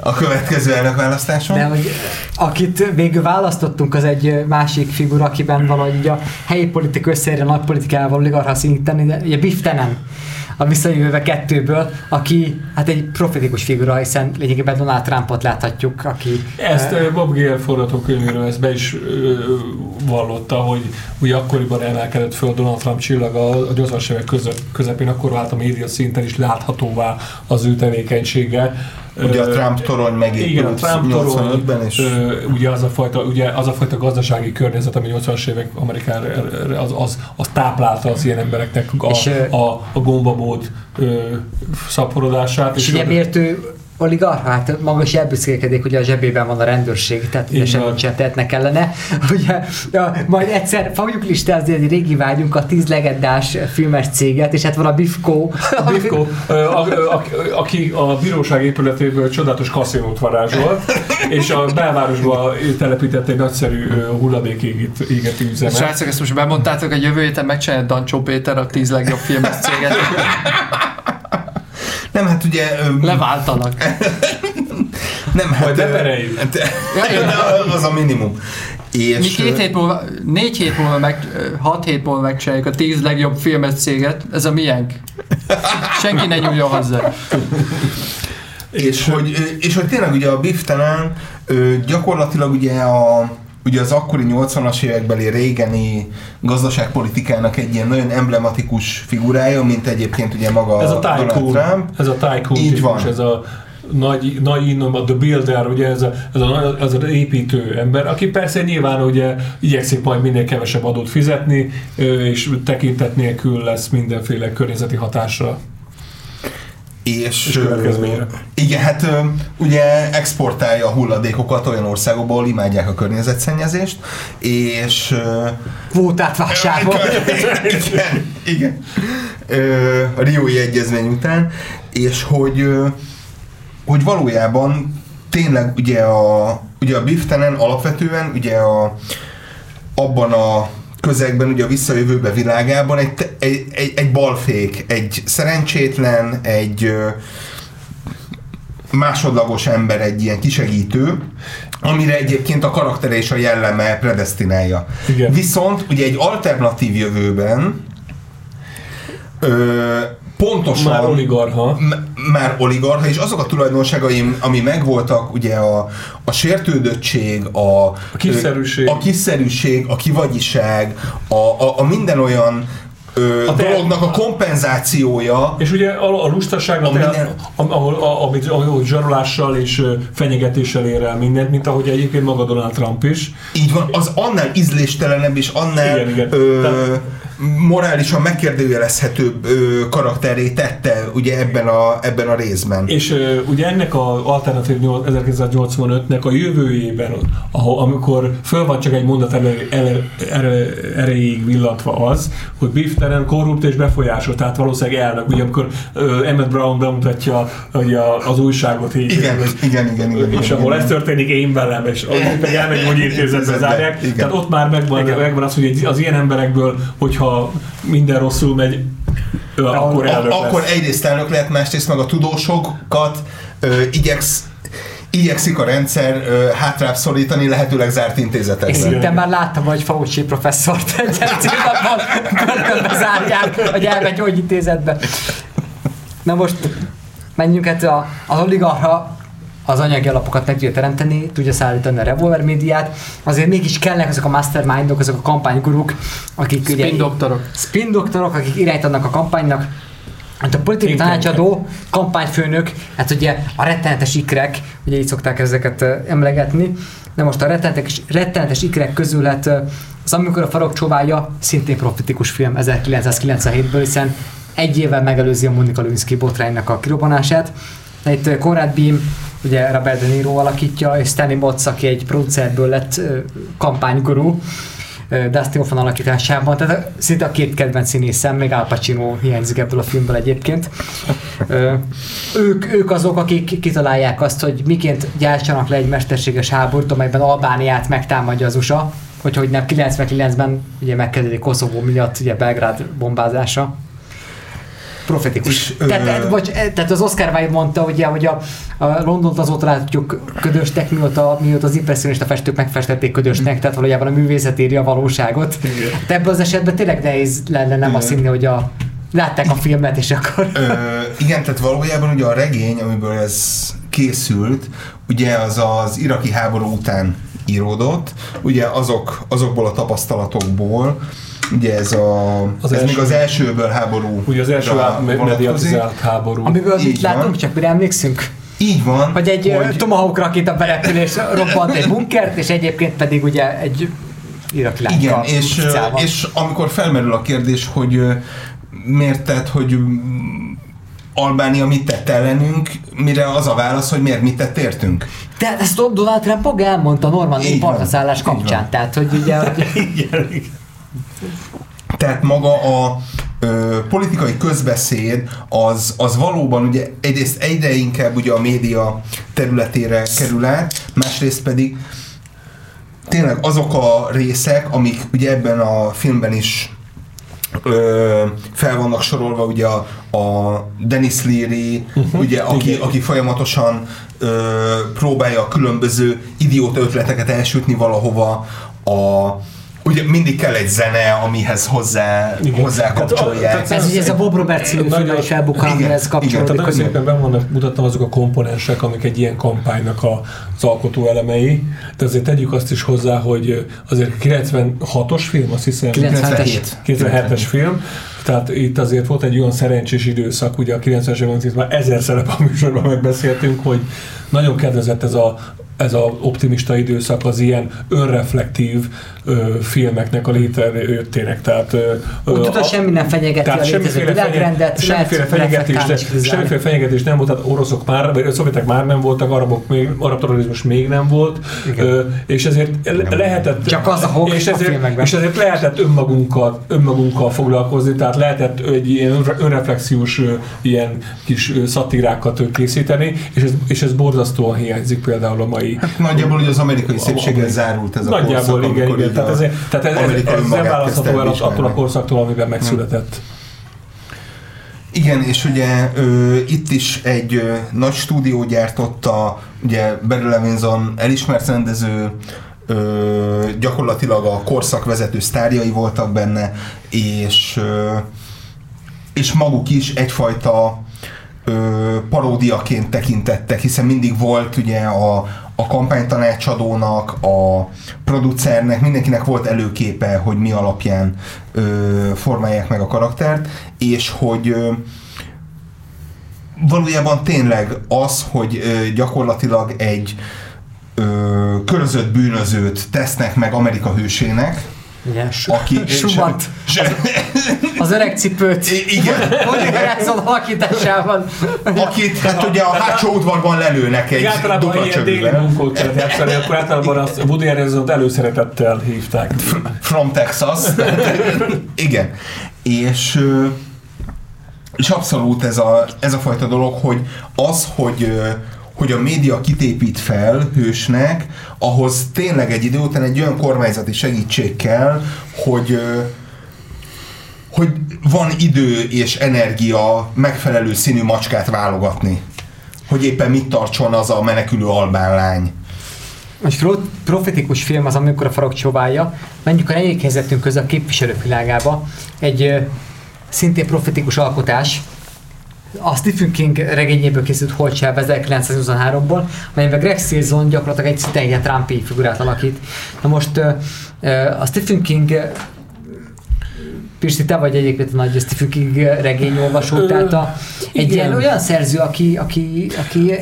a következő elnökválasztáson. De hogy akit végül választottunk, az egy másik figura, akiben valahogy így a helyi politika összeérje a nagy politikával oligarcha szintén, de ugye Biff Tannen a visszajövőbe kettőből, aki hát egy profetikus figura, hiszen lényegében Donald Trumpot láthatjuk, aki Ezt uh, Bob Gale forgatókönyvéről ezt be is uh, vallotta, hogy ugye akkoriban emelkedett föl Donald Trump csillaga a 80-as évek közepén, akkor vált a média szinten is láthatóvá az ő tevékenysége. Ugye a Trump torony megépült igen, a Trump torony, 85-ben, és ugye az a, fajta, ugye az a fajta gazdasági környezet, ami 80-as évek Amerikán az, az, az táplálta az ilyen embereknek a, És, a, a gombabót szaporodását. és ugye miért ő oligarcha? Hát maga is elbüszkélkedik, hogy a zsebében van a rendőrség, tehát ugye semmit sem tehetnek ellene. Ugye, ja, majd egyszer fogjuk listázni egy régi vágyunk a tíz legendás filmes céget, és hát van a. Bifko, a, a, aki a bíróság épületéből csodálatos kaszinót varázsolt, és a belvárosba telepített egy nagyszerű hulladékégető üzemet. Srácok, ezt most bemondtátok, hogy jövő héten megcsinálja Dancsó Péter a tíz legjobb filmes céget. nem, hát ugye... Leváltanak. Nem, hát... Majd bepereljük. hát, Ja, az a minimum. Mi És, két ö, hét múlva, négy hét múlva, meg, hat hét múlva megcsináljuk a tíz legjobb filmes céget. Ez a miénk. Senki ne nyúljon hozzá. És hogy, és hogy tényleg ugye a Biff gyakorlatilag ugye a ugye az akkori 80-as évekbeli régeni gazdaságpolitikának egy ilyen nagyon emblematikus figurája, mint egyébként ugye maga Ez a Donald tycoon, Trump. ez a tycoon Így típus, van. ez a nagy, nagy innom, a The Builder, ugye ez, a, ez, a, nagy- az építő ember, aki persze nyilván ugye igyekszik majd minél kevesebb adót fizetni, és tekintet nélkül lesz mindenféle környezeti hatásra. És, igen, hát ugye exportálja a hulladékokat olyan országokból, ahol imádják a környezetszennyezést, és Kvótát vásárol. igen, igen. A Riói Egyezmény után, és hogy, hogy valójában tényleg ugye a, ugye a Biff Tannen alapvetően ugye a, abban a közegben, ugye a visszajövőbe világában egy, egy, egy, egy balfék, egy szerencsétlen, egy másodlagos ember, egy ilyen kisegítő, amire egyébként a karaktere és a jelleme predestinálja. Igen. Viszont ugye egy alternatív jövőben ö, pontosan Már oligarha. M- már oligarcha, és azok a tulajdonságai, ami megvoltak, ugye a, a sértődöttség, a, A kiszerűség. a kiszerűség, a kivagyiság, a, a, a minden olyan ö, A te- dolognak a kompenzációja, És ugye a, a lustaság, A minden- a, ahol, a, amit, ahol zsarolással és fenyegetéssel ér el mindent, mint ahogy egyébként maga Donald Trump is. így van, az annál ízléstelenebb és annál Igen, igen. Ö, Tehát- morálisan megkérdőjelezhetőbb ö, karakteré tette ugye ebben a, ebben a részben. És ö, ugye ennek a alternatív 1985-nek a jövőjében, ahol, amikor föl van csak egy mondat ele, ele, ele, erejéig villantva az, hogy Biff Tannen korrupt és befolyásos, tehát valószínűleg elnök, ugye amikor ö, Emmett Brown bemutatja ugye, az újságot így, igen, hogy, igen, igen, igen, és igen, ahol igen. ez történik én velem, és meg elmegy gyógyintézetbe zárják, Igen. tehát ott már megvan, megvan az, hogy az ilyen emberekből, hogyha minden rosszul megy, ő akkor elnök A, akkor lesz. egyrészt elnök lehet, másrészt meg a tudósokat ö, igyeksz, igyekszik a rendszer ö, hátrább szorítani, lehetőleg zárt És intézetekben. szinte már láttam, hogy Fauci professzort egy célnapban börtönbe zárják, vagy elmegy gyógyintézetbe. Na most menjünk hát a, az oligarha az anyagi alapokat meg tudja teremteni, tudja szállítani a revolver médiát, azért mégis kellnek azok a mastermindok, azok a kampányguruk, akik ugye... Spin doktorok. Spin doktorok, akik irányítanak a kampánynak, Hát a politikai tanácsadó, kampányfőnök, hát ugye a rettenetes ikrek, ugye így szokták ezeket emlegetni, de most a rettenetes, rettenetes ikrek közül hát az Amikor a farok csóvája szintén profitikus film 1997-ből, hiszen egy évvel megelőzi a Monika Lewinsky botránynak a kirobbanását. Itt Conrad Beam, ugye Robert De Niro alakítja, és Stanley Motz, aki egy producerből lett kampánygurú, Dustin Hoffman alakításában, tehát szinte a két kedvenc színészem, még Al Pacino hiányzik ebből a filmből egyébként. Ők, ők azok, akik kitalálják azt, hogy miként gyártsanak le egy mesterséges háborút, amelyben Albániát megtámadja az USA, hogy hogy nem 99-ben ugye megkezdődik Koszovó miatt ugye Belgrád bombázása. Profetikus. Tehát, ö... vagy, tehát az Oscar Wilde mondta, ugye, hogy a, a Londont azóta látjuk ködösnek, mióta, mióta az impressionista festők megfestették ködösnek, tehát valójában a művészet írja a valóságot. De ebben az esetben tényleg nehéz lenne nem azt hinni, hogy a, látták a filmet, és akkor... Ö, igen, tehát valójában ugye a regény, amiből ez készült, ugye az az iraki háború után íródott, ugye azok, azokból a tapasztalatokból, ugye ez a, Az ez első- még az elsőből háború Ugye az első mediatizált háború. Amiből mit látunk, csak mire emlékszünk? Így van. Hogy egy hogy... Tomahawk rakéta berepülés robbant egy bunkert, és egyébként pedig ugye egy iraki lányka Igen, és, utcában. és amikor felmerül a kérdés, hogy miért tett, hogy Albánia mit tett ellenünk, mire az a válasz, hogy miért mit tett értünk. De ezt Donald Trump maga elmondta Normandiai partaszállás kapcsán, tehát hogy ugye... hogy- Igen, igen. Tehát maga a ö, politikai közbeszéd az, az valóban ugye egyrészt egyre inkább ugye a média területére kerül át, másrészt pedig tényleg azok a részek, amik ugye ebben a filmben is ö, fel vannak sorolva, ugye a, a Dennis Leary, uh-huh, ugye, aki, igen. aki folyamatosan ö, próbálja a különböző idióta ötleteket elsütni valahova, a, ugye mindig kell egy zene, amihez hozzá, Igen. hozzá kapcsolják. tehát Ez ugye ez a Bob Roberts című Nagyon- filmben is elbukkan, igen, amihez igen, kapcsolódik. Tehát szépen ben vannak mutatva azok a komponensek, amik egy ilyen kampánynak a, az alkotó elemei, de azért tegyük azt is hozzá, hogy azért 96-os film, azt hiszem. 97. 97-es film, tehát itt azért volt egy olyan szerencsés időszak, ugye a 90-es években már ezer szerep a műsorban megbeszéltünk, hogy nagyon kedvezett ez a ez a optimista időszak az ilyen önreflektív ö, filmeknek a létrejöttének. Tehát, ö, tudod, a- semmi nem fenyegeti a létező semmiféle, világrendet, semmiféle fenyegetés, de, semmiféle fenyegetés nem volt, tehát oroszok már, vagy a szovjetek már nem voltak, arabok még, arab terrorizmus még nem volt, ö, és ezért le- lehetett, Csak az a hok és a ezért, filmekben. és ezért lehetett önmagunkkal, önmagunkkal foglalkozni, tehát lehetett egy ilyen önre- önreflexiós ilyen kis szatírákat készíteni, és ez, és ez borzasztóan hiányzik például a mai Nagyjából ugye az amerikai szépséggel Amerikai- zárult ez a Nagyjából korszak, igen, amikor igen. így Tehát, ez, tehát ez, ez, ez nem választható el attól a korszaktól, amiben megszületett. Igen, és ugye ö, itt is egy ö, nagy stúdió gyártotta, ugye Barry Levinson elismert rendező, ö, gyakorlatilag a korszak vezető sztárjai voltak benne, és, ö, és maguk is egyfajta ö, paródiaként tekintettek, hiszen mindig volt ugye a, a kampánytanácsadónak, a producernek, mindenkinek volt előképe, hogy mi alapján ö, formálják meg a karaktert, és hogy ö, valójában tényleg az, hogy ö, gyakorlatilag egy ö, körözött bűnözőt tesznek meg Amerika hősének, Igen. Aki, Schumann. se, Az öreg cipőt. I- igen. Woody Harrelson alakításában. akit hát ugye a hátsó udvarban lelőnek egy Általában ilyen déli csövűvel. munkót játszani, akkor általában azt Woody Harrelson előszeretettel hívták. From Texas. Igen. És, és abszolút ez a, ez a fajta dolog, hogy az, hogy hogy a média kitépít fel hősnek, ahhoz tényleg egy idő után egy olyan kormányzati segítség kell, hogy hogy van idő és energia megfelelő színű macskát válogatni. Hogy éppen mit tartson az a menekülő albán lány. Most pro- profetikus film az, amikor a farok csóválja. Menjünk a negyedik helyzetünk közül a képviselők világába. Egy szintén profetikus alkotás. A Stephen King regényéből készült Holcsáv 1923-ból, amelyben Greg Silson gyakorlatilag egy szinte ilyen Trumpi figurát alakít. Na most a Stephen King Pisti, te vagy egyébként a nagy Stephen King regényolvasó, Ö, tehát a, egy igen. ilyen olyan szerző, aki, aki, aki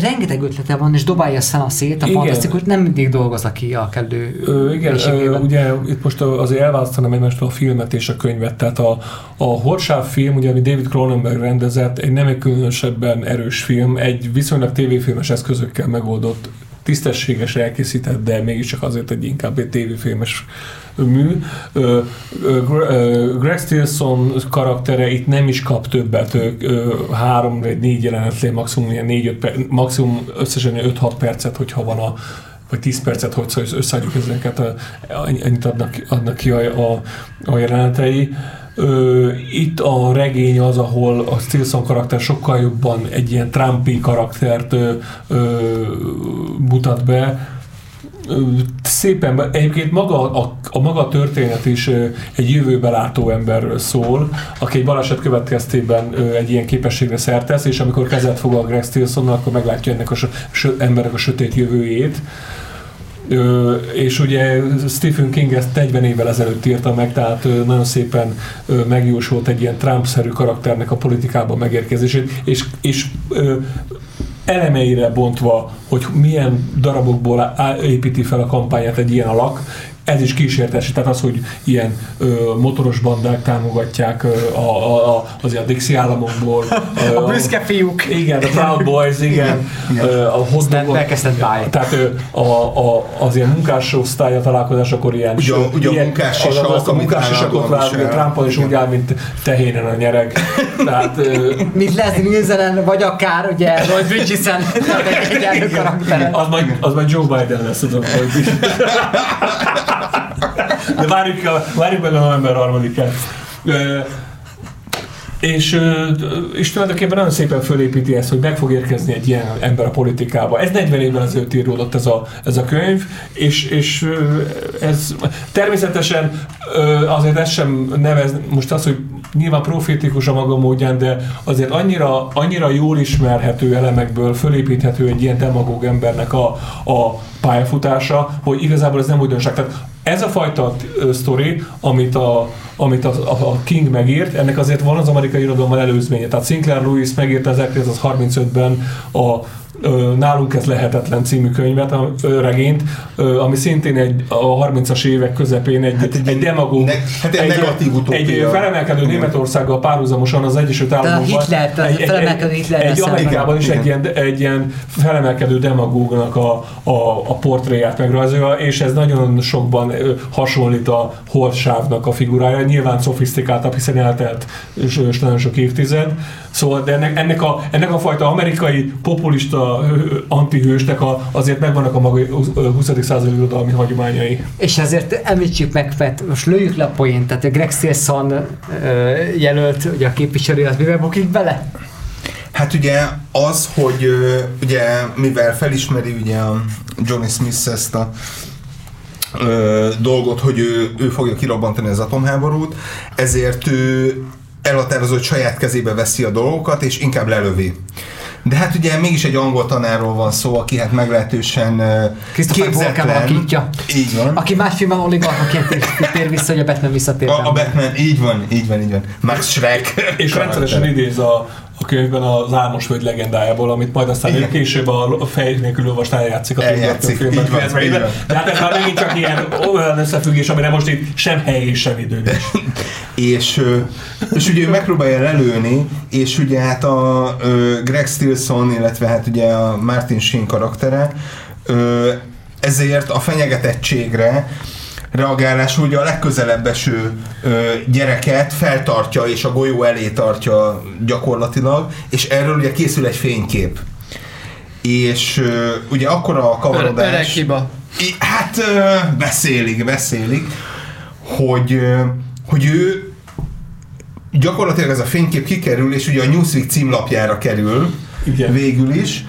rengeteg ötlete van, és dobálja a szanaszét, a fantasztikus, nem mindig dolgozza ki a kellő Ö, igen, ö, ugye itt most azért elválasztanám egymástól a filmet és a könyvet. Tehát a, a Horsáv film, ugye, ami David Cronenberg rendezett, egy nem egy különösebben erős film, egy viszonylag tévéfilmes eszközökkel megoldott tisztességes, elkészített, de mégiscsak azért egy inkább egy tévéfilmes mű. Greg Stilson karaktere itt nem is kap többet, három vagy négy jelenetlé, maximum négy, öt, maximum összesen 5-6 percet, hogyha van a vagy 10 percet, hogy összeadjuk ezeket, ennyit adnak, adnak ki a, a, a jelenetei. Itt a regény az, ahol a Stilson karakter sokkal jobban egy ilyen Trumpi karaktert ö, ö, mutat be, szépen, egyébként maga a, a maga történet is egy jövőbe látó emberről szól, aki egy baleset következtében egy ilyen képességre szertesz, és amikor kezet fog a Greg Stilsonnal, akkor meglátja ennek a sö, emberek a sötét jövőjét. Ö, és ugye Stephen King ezt 40 évvel ezelőtt írta meg, tehát ö, nagyon szépen ö, megjósolt egy ilyen Trump-szerű karakternek a politikába megérkezését, és, és ö, elemeire bontva, hogy milyen darabokból építi fel a kampányát egy ilyen alak, ez is kísértési, tehát az, hogy ilyen ö, motoros bandák támogatják ö, a, a, a, azért a Dixie államokból. ö, A büszke fiúk. Igen, a Proud Boys, igen. Igen. Ö, a hot Nem, dogok. elkezdett báj. Tehát ö, a, a, az ilyen munkás osztálya találkozásakor ilyen... Ugye a- ugye a ilyen- munkás az- sisak, az a amit munkás vágja, visel. Trumpon is úgy áll, mint tehénen a nyereg. Tehát ö, Mint Leslie Nielsen, vagy akár ugye Roy Bridgesen, egy egyenlő karaktere. az majd, az majd Joe Biden lesz, tudom, hogy De várjuk, a, várjuk meg a november harmadikát. És, és tulajdonképpen nagyon szépen fölépíti ezt, hogy meg fog érkezni egy ilyen ember a politikába. Ez 40 évvel ezelőtt íródott ez a, ez a könyv, és, és ez természetesen azért ez sem nevez, most az, hogy nyilván profétikus a maga módján, de azért annyira, annyira jól ismerhető elemekből fölépíthető egy ilyen demagóg embernek a, a pályafutása, hogy igazából ez nem újdonság. Tehát ez a fajta sztori, amit a, amit a, a, King megírt, ennek azért van az amerikai irodalomban előzménye. Tehát Sinclair Lewis megírta 1935-ben a Nálunk ez lehetetlen című könyvet, a regényt, ami szintén egy, a 30-as évek közepén egy, hát egy, egy demagóg, ne- hát egy negatív utópia. egy felemelkedő. Németországgal párhuzamosan az Egyesült Államokban. Hitler, egy, egy, felemelkedő egy, Hitlerrel egy szemben. Amerikában is egy ilyen, egy ilyen felemelkedő demagógnak a, a, a portréját megrajzolja, és ez nagyon sokban hasonlít a Horsávnak a figurája. Nyilván szofisztikáltabb, hiszen eltelt és, és nagyon sok évtized. Szóval de ennek, ennek, a, ennek a fajta amerikai populista ö, antihősnek a, azért megvannak a maga ö, 20. századi irodalmi hagyományai. És ezért említsük meg, mert most lőjük le a poént, tehát a Greg Stilson ö, jelölt, ugye a képviselő, az mivel bukik bele? Hát ugye az, hogy ugye mivel felismeri ugye a Johnny Smith ezt a ö, dolgot, hogy ő, ő fogja kirobbantani az atomháborút, ezért ő elhatározó, hogy saját kezébe veszi a dolgokat, és inkább lelövi. De hát ugye mégis egy angol tanárról van szó, aki hát meglehetősen Walken alakítja. Így van. Aki más filmben oligarchaként tér, tér vissza, hogy a Batman visszatért. A, a Batman, így van, így van, így van. Max Schreck. És rendszeresen idéz a, a könyvben az Álmos Völgy legendájából, amit majd aztán Igen. később a fej nélkül olvast eljátszik a filmben. így van, következményben. így van. De hát ez már megint csak ilyen olyan összefüggés, amire most itt sem hely és sem idő és, és ugye ő megpróbálja lelőni, és ugye hát a Greg Stilson, illetve hát ugye a Martin Sheen karaktere, ezért a fenyegetettségre reagálásul ugye a legközelebb eső ö, gyereket feltartja és a golyó elé tartja gyakorlatilag, és erről ugye készül egy fénykép. És ö, ugye akkor a Öreg, öreg kavarodás... hiba. I- Hát ö, beszélik, beszélik, hogy, ö, hogy ő gyakorlatilag ez a fénykép kikerül, és ugye a Newsweek címlapjára kerül Igen. végül is,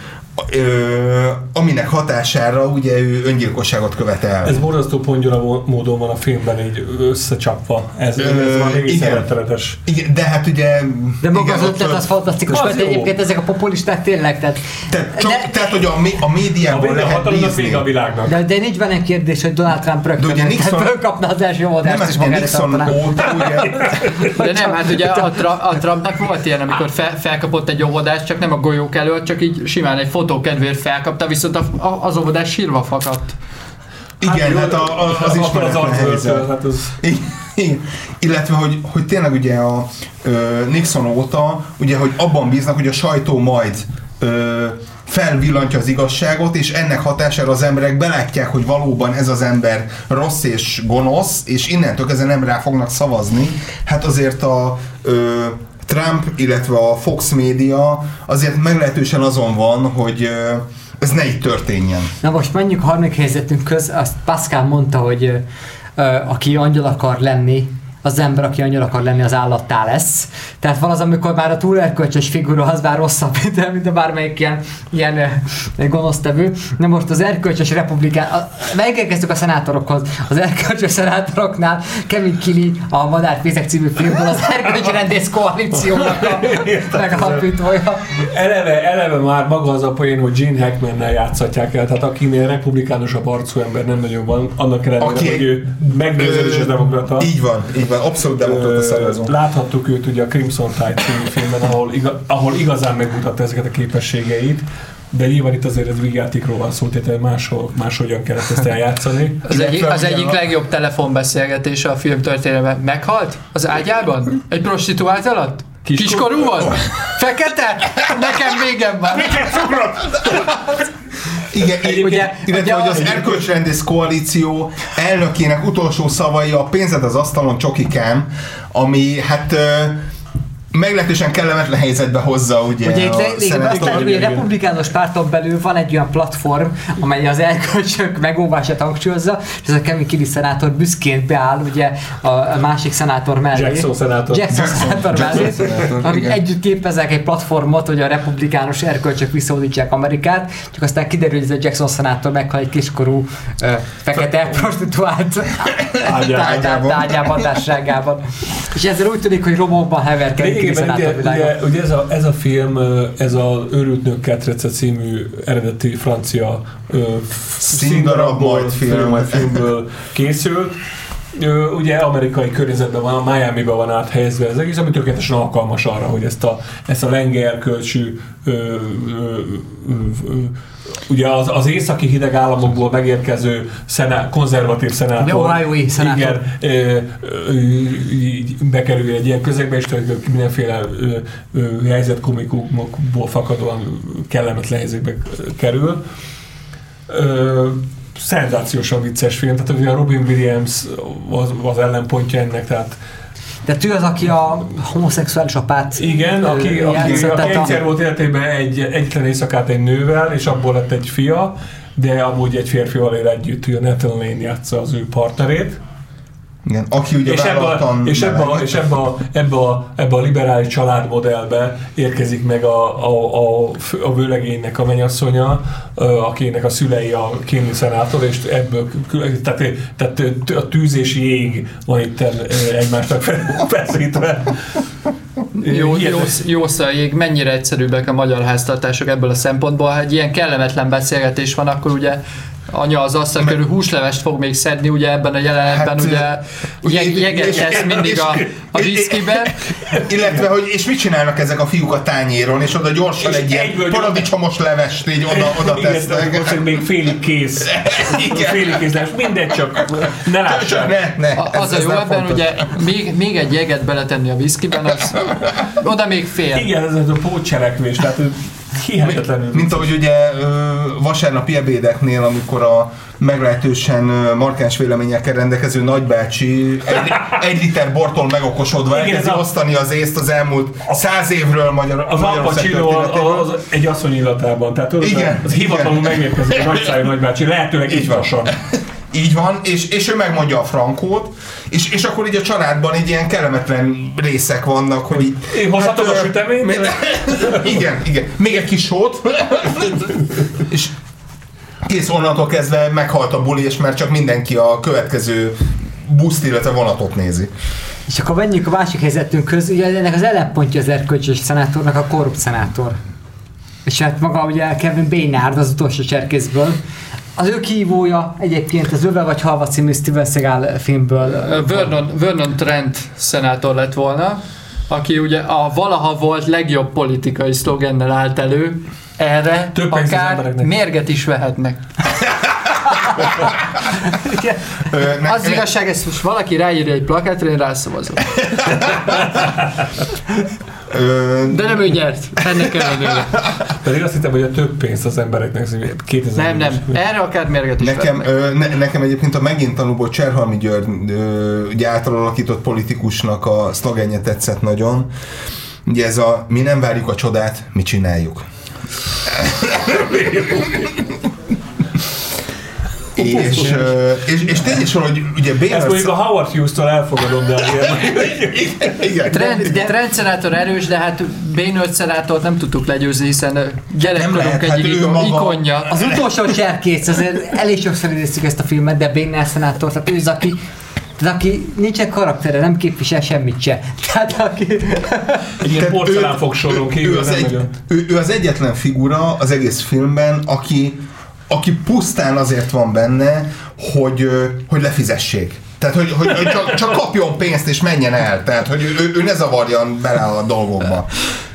ö, aminek hatására ugye ő öngyilkosságot követel. Ez borzasztó pongyora módon van a filmben így összecsapva. Ez, ez Ö, van még igen. szeretetletes. Igen, de hát ugye... De maga igen, az ötlet az fantasztikus, Az mert jó. egyébként ezek a populisták tényleg, tehát... Tehát, csak, de, tehát hogy a, a A médiában a lehet bízni. a világnak. de, de nincs benne kérdés, hogy Donald Trump De rögtön ugye Nixon- fölkapna az első Nem, oldást, ez és ugye magára Nixon óta ugye... De nem, hát ugye a, a Trumpnak volt ilyen, amikor fel, felkapott egy óvodást, csak nem a golyók előtt, csak így simán egy fotó kedvéért felkapta, viszont a, a, az óvodás sírva fakadt. Igen, hát, a, a, az ismeretlen helyzet. hát az... Igen. Illetve, hogy, hogy tényleg ugye a ö, Nixon óta, ugye, hogy abban bíznak, hogy a sajtó majd ö, felvillantja az igazságot, és ennek hatására az emberek belátják, hogy valóban ez az ember rossz és gonosz, és innentől kezdve nem rá fognak szavazni. Hát azért a ö, Trump, illetve a Fox média azért meglehetősen azon van, hogy ez ne így történjen. Na most menjünk a harmadik helyzetünk köz, azt Pascal mondta, hogy aki angyal akar lenni, az ember, aki angyal akar lenni, az állattá lesz. Tehát van az, amikor már a túl erkölcsös figura az már rosszabb, mint, a bármelyik ilyen, ilyen ö, gonosztevő. Na most az erkölcsös republikán, a, megérkeztük a szenátorokhoz. Az erkölcsös szenátoroknál Kevin Kili a Madárfészek című filmből az erkölcsi rendész koalíciónak a megalapítója. Eleve, eleve már maga az a poén, hogy Gene Hackmannel játszhatják el, tehát akinél republikánusabb arcú ember nem nagyon van, annak ellenére, Aki- hogy ő Ö, demokrata. Így van, így van, abszolút demokrata szavazó. Láthattuk őt ugye a Crimson Tide című filmben, ahol, iga, ahol igazán megmutatta ezeket a képességeit, de nyilván itt azért ez vígjátékról van szó, tehát máshol, máshogyan kellett ezt eljátszani. Az, egyik, az egyik legjobb telefonbeszélgetése a film történelme. Meghalt? Az ágyában? Egy prostituált alatt? Kiskor- Kiskorú volt? Fekete? Nekem végem van. Igen, Ugye- ugye, illetve, ugye hogy az- erkölcsrendész koalíció elnökének utolsó szavai a pénzed az asztalon csokikám, ami hát meglehetősen kellemetlen helyzetbe hozza ugye, Ugye itt a le- lé- szenátort. aztán ugye a republikánus párton belül van egy olyan platform, amely az elkölcsök megóvását hangsúlyozza, és ez a Kevin Kili szenátor büszkén beáll ugye a másik szenátor mellé. Jackson szenátor. Jackson, Jackson- szenátor Jackson mellé, akik igen. együtt képezek egy platformot, hogy a republikánus erkölcsök visszaudítsák Amerikát, csak aztán kiderül, hogy ez a Jackson szenátor meghal egy kiskorú ö, fekete prostituált Ágyában. tárgyában, tárgyában, társaságában. És ezzel úgy tűnik, hogy romokban heverkedik Régebben ugye, ugye, ugye ez, a, ez a film, ez az Őrült Nők Ketrece című eredeti francia Színdarabból, színdarabból, film. film, majd filmből készült. Ö, ugye amerikai környezetben van, Miami-ban van áthelyezve ez egész, ami tökéletesen alkalmas arra, hogy ezt a, ezt a lenge ugye az, az északi hideg államokból megérkező szená, konzervatív szenátor. Ohio-i szenátor. Igen, ö, ö, így bekerül egy ilyen közegbe, és tulajdonképpen mindenféle ö, ö, helyzetkomikumokból fakadóan kellemetlen helyzetbe kerül. Ö, szenzációsan vicces film, tehát ugye a Robin Williams az, az ellenpontja ennek, tehát De ő az, aki a homoszexuális apát igen, aki, aki, játszott, aki tehát a- egyszer volt életében egy, egyetlen éjszakát egy nővel, és abból lett egy fia, de amúgy egy férfival él együtt, hogy a Nathan Lane játsza az ő partnerét. Igen, aki ugye És ebbe, a, vállaltan és ebbe, a, és ebbe, a, ebbe, a, ebbe a liberális családmodellbe érkezik meg a, a, a, a vőlegénynek a mennyasszonya, ö, akinek a szülei a kémi szenátor, és ebből, tehát, tehát a tűz és jég van itt egymásnak fe- feszítve. Jó, jó, jó szaljég, mennyire egyszerűbbek a magyar háztartások ebből a szempontból. Ha egy ilyen kellemetlen beszélgetés van, akkor ugye anya az asztal körül húslevest fog még szedni, ugye ebben a jelenetben, Hát, ugye ugye, jeg, jeget és- tesz mindig a, a viszkibe. Illetve, hogy és mit csinálnak ezek a fiúk a tányéron, és oda gyorsan És egy ilyen paradicsomos levest így oda, oda tesznek. most még félig kész. Igen. Félig kész, lesz. mindegy, csak ne lássák. ne, ne, A, ez- az a jó ebben, fontos. ugye még, még egy jeget beletenni a viszkiben, az oda még fél. Igen, ez az a pótcselekvés, tehát hihetetlenül. Mint ahogy ugye vasárnapi ebédeknél, amikor a meglehetősen markáns véleményekkel rendelkező nagybácsi egy, egy liter bortól megokosodva elkezdi ez a- osztani az észt az elmúlt száz évről Magyar, Az Magyarország történetében. az, egy asszony illatában, tehát tudod, Igen, az hivatalul igen. megérkezik a nagyszájú nagybácsi, lehetőleg Így így van. Így van, és, és ő megmondja a frankót, és, és akkor így a családban így ilyen kellemetlen részek vannak, hogy így... Én hozhatom a ö, süteményt? mi- igen, igen. Még egy kis sót, és kész onnantól kezdve meghalt a buli, és már csak mindenki a következő buszt, illetve vonatot nézi. És akkor menjünk a másik helyzetünkhöz, ugye ennek az ellenpontja az erkölcsös szenátornak a korrupt szenátor. És hát maga ugye Kevin Baynard az utolsó cserkészből. Az ő kívója egyébként az Öve vagy Halva című Steven Seagal filmből. Vernon, Vernon Trent szenátor lett volna, aki ugye a valaha volt legjobb politikai szlogennel állt elő, erre Több akár mérget is vehetnek. Az igazság, ezt most valaki ráírja egy plakátra, én rászavazok. De nem ő nyert, ennek ellenére. Pedig azt hittem, hogy a több pénzt az embereknek 2000 Nem, nem, erre akár mérget is Nekem, ö, ne, nekem egyébként a megint tanúból Cserhalmi György ö, ugye által alakított politikusnak a szlogenje tetszett nagyon. Ugye ez a mi nem várjuk a csodát, mi csináljuk. és, és, és tényleg sor, hogy ugye Ezt Bénard... mondjuk a Howard Hughes-tól elfogadom, de igen, Trend, Trend szenátor erős, de hát Baynard szenátort nem tudtuk legyőzni, hiszen gyerekkorunk hát egyik maga- ikonja. Az utolsó cserkész, azért elég sokszor idéztük ezt a filmet, de Baynard szenátor, tehát ő az, aki tehát aki nincsen karaktere, nem képvisel semmit se. Tehát aki... egy ilyen Tehát porcelán ő- ő, kívül az egy, ő, ő az egyetlen figura az egész filmben, aki, aki pusztán azért van benne, hogy, hogy lefizessék. Tehát, hogy, hogy, hogy csak, csak kapjon pénzt és menjen el. Tehát, hogy ő, ő ne zavarjan bele a dolgokba.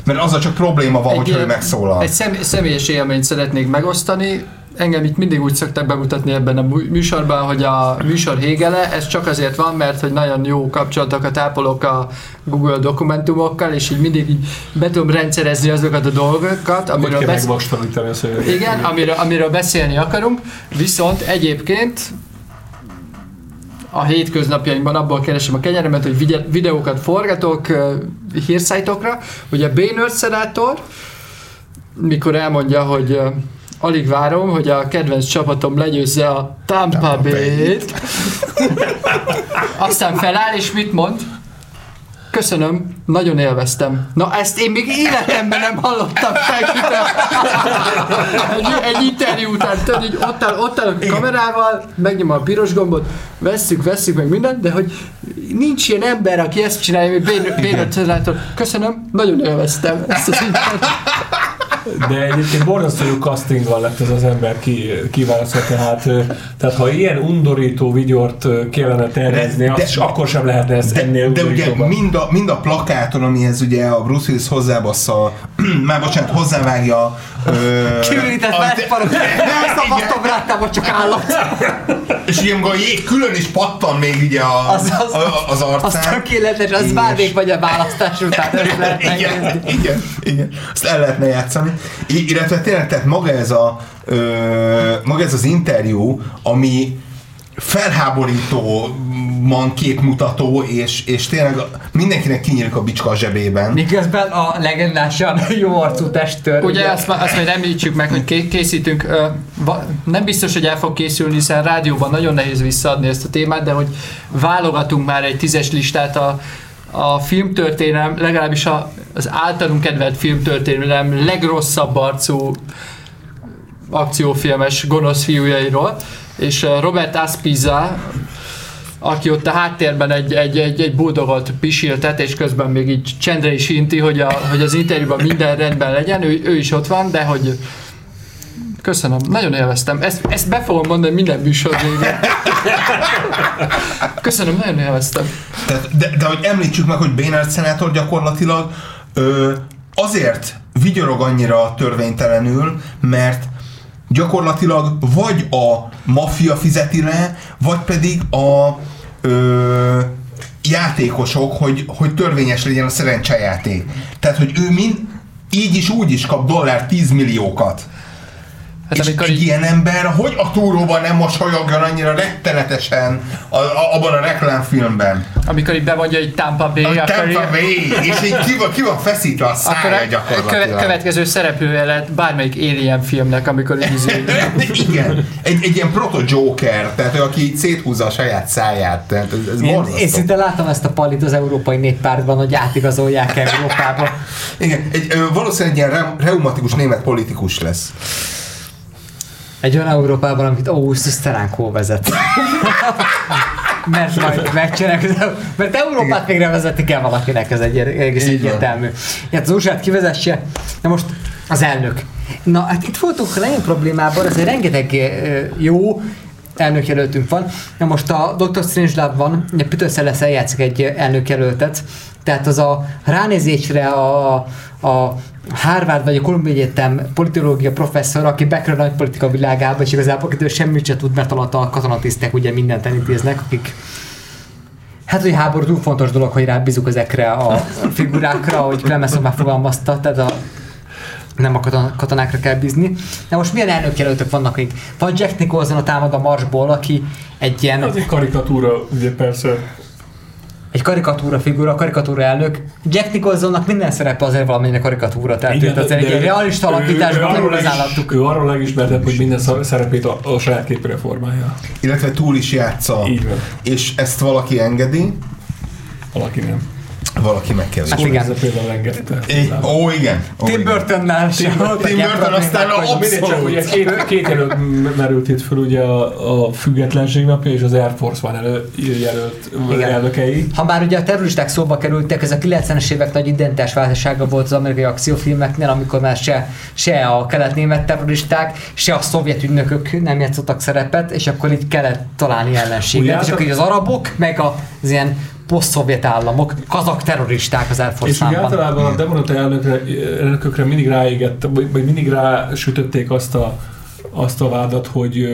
Mert az a csak probléma van, hogy ő megszólal. Egy szem, személyes élményt szeretnék megosztani. Engem itt mindig úgy szoktak bemutatni ebben a mű- műsorban, hogy a műsor hégele, ez csak azért van, mert hogy nagyon jó kapcsolatokat ápolok a Google dokumentumokkal, és így mindig így be tudom rendszerezni azokat a dolgokat, amiről besz... Igen, amiről, amiről beszélni akarunk, viszont egyébként a hétköznapjaimban abból keresem a kenyeremet, hogy vide- videókat forgatok hírszájtokra, hogy a szenátor, mikor elmondja, hogy alig várom, hogy a kedvenc csapatom legyőzze a Tampa Bay-t. Aztán feláll, és mit mond? Köszönöm, nagyon élveztem. Na ezt én még életemben nem hallottam senkitől. Egy, egy interjú után, tudod, így ott áll, ott áll a kamerával, megnyom a piros gombot, vesszük, vesszük meg mindent, de hogy nincs ilyen ember, aki ezt csinálja, hogy Szenátor. Köszönöm, nagyon élveztem ezt az interjút. De egyébként borzasztó jó castinggal lett ez az ember ki, kiválasztva, tehát, tehát ha ilyen undorító vigyort kellene tervezni, De- de- azt, akkor sem lehetne ezt ennél De ugye mind a, mind a plakáton, amihez ugye a Bruce Willis hozzábassza, már bocsánat, hozzávágja... Kiürített a- vártparok, nem szabadtom rá, csak állat. És ugye a jég külön is pattan még így a, Az- az- a, az Az arcán. tökéletes, az bármelyik vagy a választás után, igen, igen, igen, azt el lehetne játszani. I- illetve tényleg, tehát maga ez, a, ö, maga ez az interjú, ami felháborító man képmutató, és, és tényleg mindenkinek kinyílik a bicska a zsebében. Miközben a legendásan jó arcú testőr. Ugye azt, ma- azt majd említsük meg, hogy ké- készítünk, ö, va, nem biztos, hogy el fog készülni, hiszen rádióban nagyon nehéz visszaadni ezt a témát, de hogy válogatunk már egy tízes listát a, a filmtörténelem, legalábbis a, az általunk kedvelt filmtörténelem legrosszabb arcú akciófilmes gonosz fiújairól, és ö, Robert Aspiza, aki ott a háttérben egy, egy, egy, egy buldogot pisiltet, és közben még így csendre is inti, hogy, a, hogy az interjúban minden rendben legyen, ő, ő is ott van, de hogy Köszönöm, nagyon élveztem. Ezt, ezt be fogom mondani minden műsor végén. Köszönöm, nagyon élveztem. Tehát, de, de hogy említsük meg, hogy Bénard szenátor gyakorlatilag ö, azért vigyorog annyira törvénytelenül, mert gyakorlatilag vagy a maffia fizeti le, vagy pedig a ö, játékosok, hogy, hogy törvényes legyen a szerencsejáték. Tehát, hogy ő mind így is úgy is kap dollár 10 milliókat. Hát és amikor egy így- ilyen ember, hogy a túróban nem mosolyogjon annyira rettenetesen a, a, abban a reklámfilmben. Amikor így bemondja, hogy Tampa Bay, A akkor, Tampa Bay, és így ki van, ki van feszítve a akkor szája a gyakorlatilag. köve, következő szereplője lett bármelyik Alien filmnek, amikor így izé- Igen, egy, egy ilyen proto-joker, tehát aki széthúzza a saját száját, tehát ez, ez Én, borzasztó. én szinte látom ezt a palit az Európai Néppártban, hogy átigazolják Európába. Igen, egy, valószínűleg egy ilyen re- reumatikus német politikus lesz. Egy olyan Európában, amit Augustus Steránkó vezet. mert majd megcsinálják, mert Európát végre vezetni kell valakinek, ez egy egész egyértelmű. Hát az usa kivezesse, na most az elnök. Na hát itt voltunk nagyon problémában, egy rengeteg jó elnökjelöltünk van. Na most a Dr. Strangelove-ban, ugye Peter Sellers eljátszik egy elnökjelöltet, tehát az a ránézésre a, a Harvard vagy a Columbia Egyetem politológia professzor, aki bekerül a nagypolitika világába, és igazából akitől semmit se tud, mert alatt a katonatisztek ugye mindent elintéznek, akik Hát, hogy háború túl fontos dolog, hogy rábízunk ezekre a figurákra, hogy Clemenson már fogalmazta, tehát a nem a katon- katonákra kell bízni. Na most milyen elnökjelöltök vannak, akik? Van Jack Nicholson a támad a Marsból, aki egy ilyen Az egy karikatúra, ugye persze. Egy karikatúra figura, karikatúra elnök. Jack Nicholsonnak minden szerepe azért valamennyire karikatúra, tehát Igen, őt azért egy realista alakításban láttuk. Ő arról legismertebb, hogy minden szerepét a, a saját képére formálja. Illetve túl is játsza. Így van. És ezt valaki engedi, Valaki nem. Valaki meg kell. Hát igen. Ez például engedte. Ó, igen. Tim. Burtonnál sem Tim Burton aztán problémák, a- hogy- Mindegy, csak ugye két, két jelölt merült itt föl ugye a, a függetlenség napja és az Air Force One elő, jelölt elnökei. Ha már ugye a terroristák szóba kerültek, ez a 90-es évek nagy identitásválsága volt az amerikai akciófilmeknél, amikor már se, se a kelet-német terroristák, se a szovjet ügynökök nem játszottak szerepet, és akkor így kellett találni ellenséget. És akkor így az arabok, meg az ilyen poszt-szovjet államok, kazak terroristák az Air Force És One-ban. általában a demokrata elnökre, elnökökre mindig ráégett, vagy mindig rásütötték azt a, azt a vádat, hogy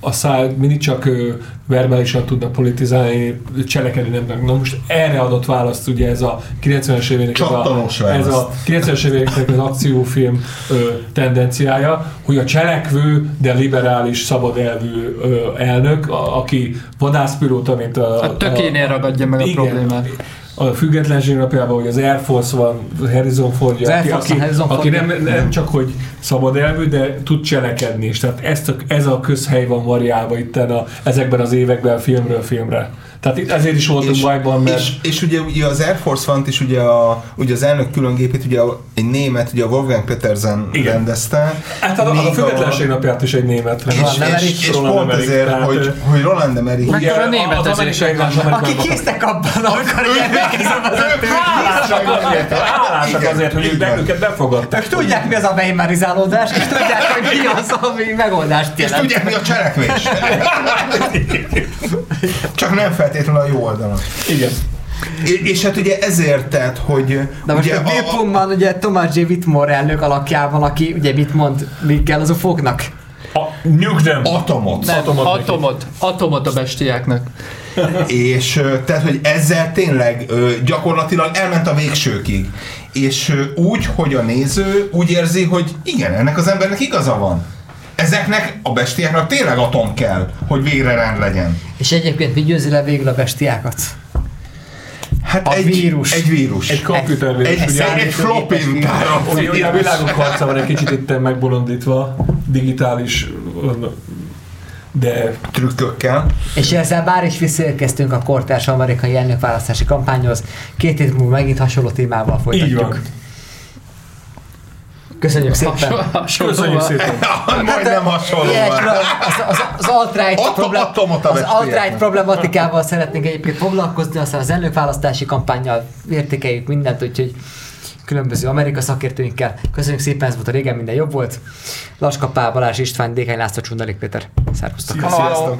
a száj mindig csak verbálisan tudnak politizálni, cselekedni nem tudnak. Na most erre adott választ ugye ez a 90-es éveknek ez a, ez a 90-es éveknek az akciófilm ö, tendenciája, hogy a cselekvő, de liberális, szabad elvű ö, elnök, a, aki vadászpilóta, mint a... A tökénél ragadja meg a igen, problémát. A függetlenség napjában, hogy az Air Force van, Harrison Ford, Az aki, Force aki, Harrison aki nem, nem csak hogy szabad elvű, de tud cselekedni is. Tehát ezt a, ez a közhely van variálva itt a, ezekben az években filmről filmre. Tehát itt ezért is voltunk bajban, mert és, és ugye, ugye az Air Force One-t is ugye, a, ugye az elnök különgépét ugye a- egy német, ugye a Wolfgang Petersen Igen. rendezte. hát a, a Míg függetlenség napját is egy német. És, és, Emmerich, és, Roland pont Emmerich, ezért, tehát, hogy, hogy Roland Emmerich Meg- a német az ezért amerikai is megvan. Akik késztek abban, amikor emlékezem az Hálásak azért, hogy ők őket befogadták. Ők tudják, mi az a weimarizálódás, és tudják, hogy mi az, ami megoldást és jelent. tudják mi a cselekvés. Csak nem feltétlenül a jó oldalon. Igen. És, és hát ugye ezért tehát, hogy De most ugye a Bill Pullman, ugye Thomas J. Whitmore elnök alakjában, aki ugye mit mond, mi kell az? A, nyugd nem! atomot. Nem, Atomot atomot, atomot a bestiáknak. És tehát, hogy ezzel tényleg gyakorlatilag elment a végsőkig. És úgy, hogy a néző úgy érzi, hogy igen, ennek az embernek igaza van. Ezeknek a bestiáknak tényleg atom kell, hogy végre rend legyen. És egyébként mi győzi le végül a bestiákat? Hát A egy vírus. Egy vírus. Egy komputervírus. egy, ugye? egy, egy floppy tárom Ugye, a világok harca van egy kicsit itt megbolondítva, digitális, de trükkökkel. És ezzel bár is visszaérkeztünk a kortárs amerikai elnökválasztási kampányhoz, két hét múlva megint hasonló témával folytatjuk. így van. Köszönjük szépen! Köszönjük szépen. Majdnem hasonló. Ilyes, van. az, az, az alt-right, a az alt-right problematikával szeretnénk egyébként foglalkozni, aztán az elnökválasztási kampányjal értékeljük mindent, úgyhogy különböző Amerika szakértőinkkel. Köszönjük szépen, ez volt a régen minden jobb volt. Laskapá, Balázs István, Dékány László, Csundalik Péter. Szervusztok! Sziasztok!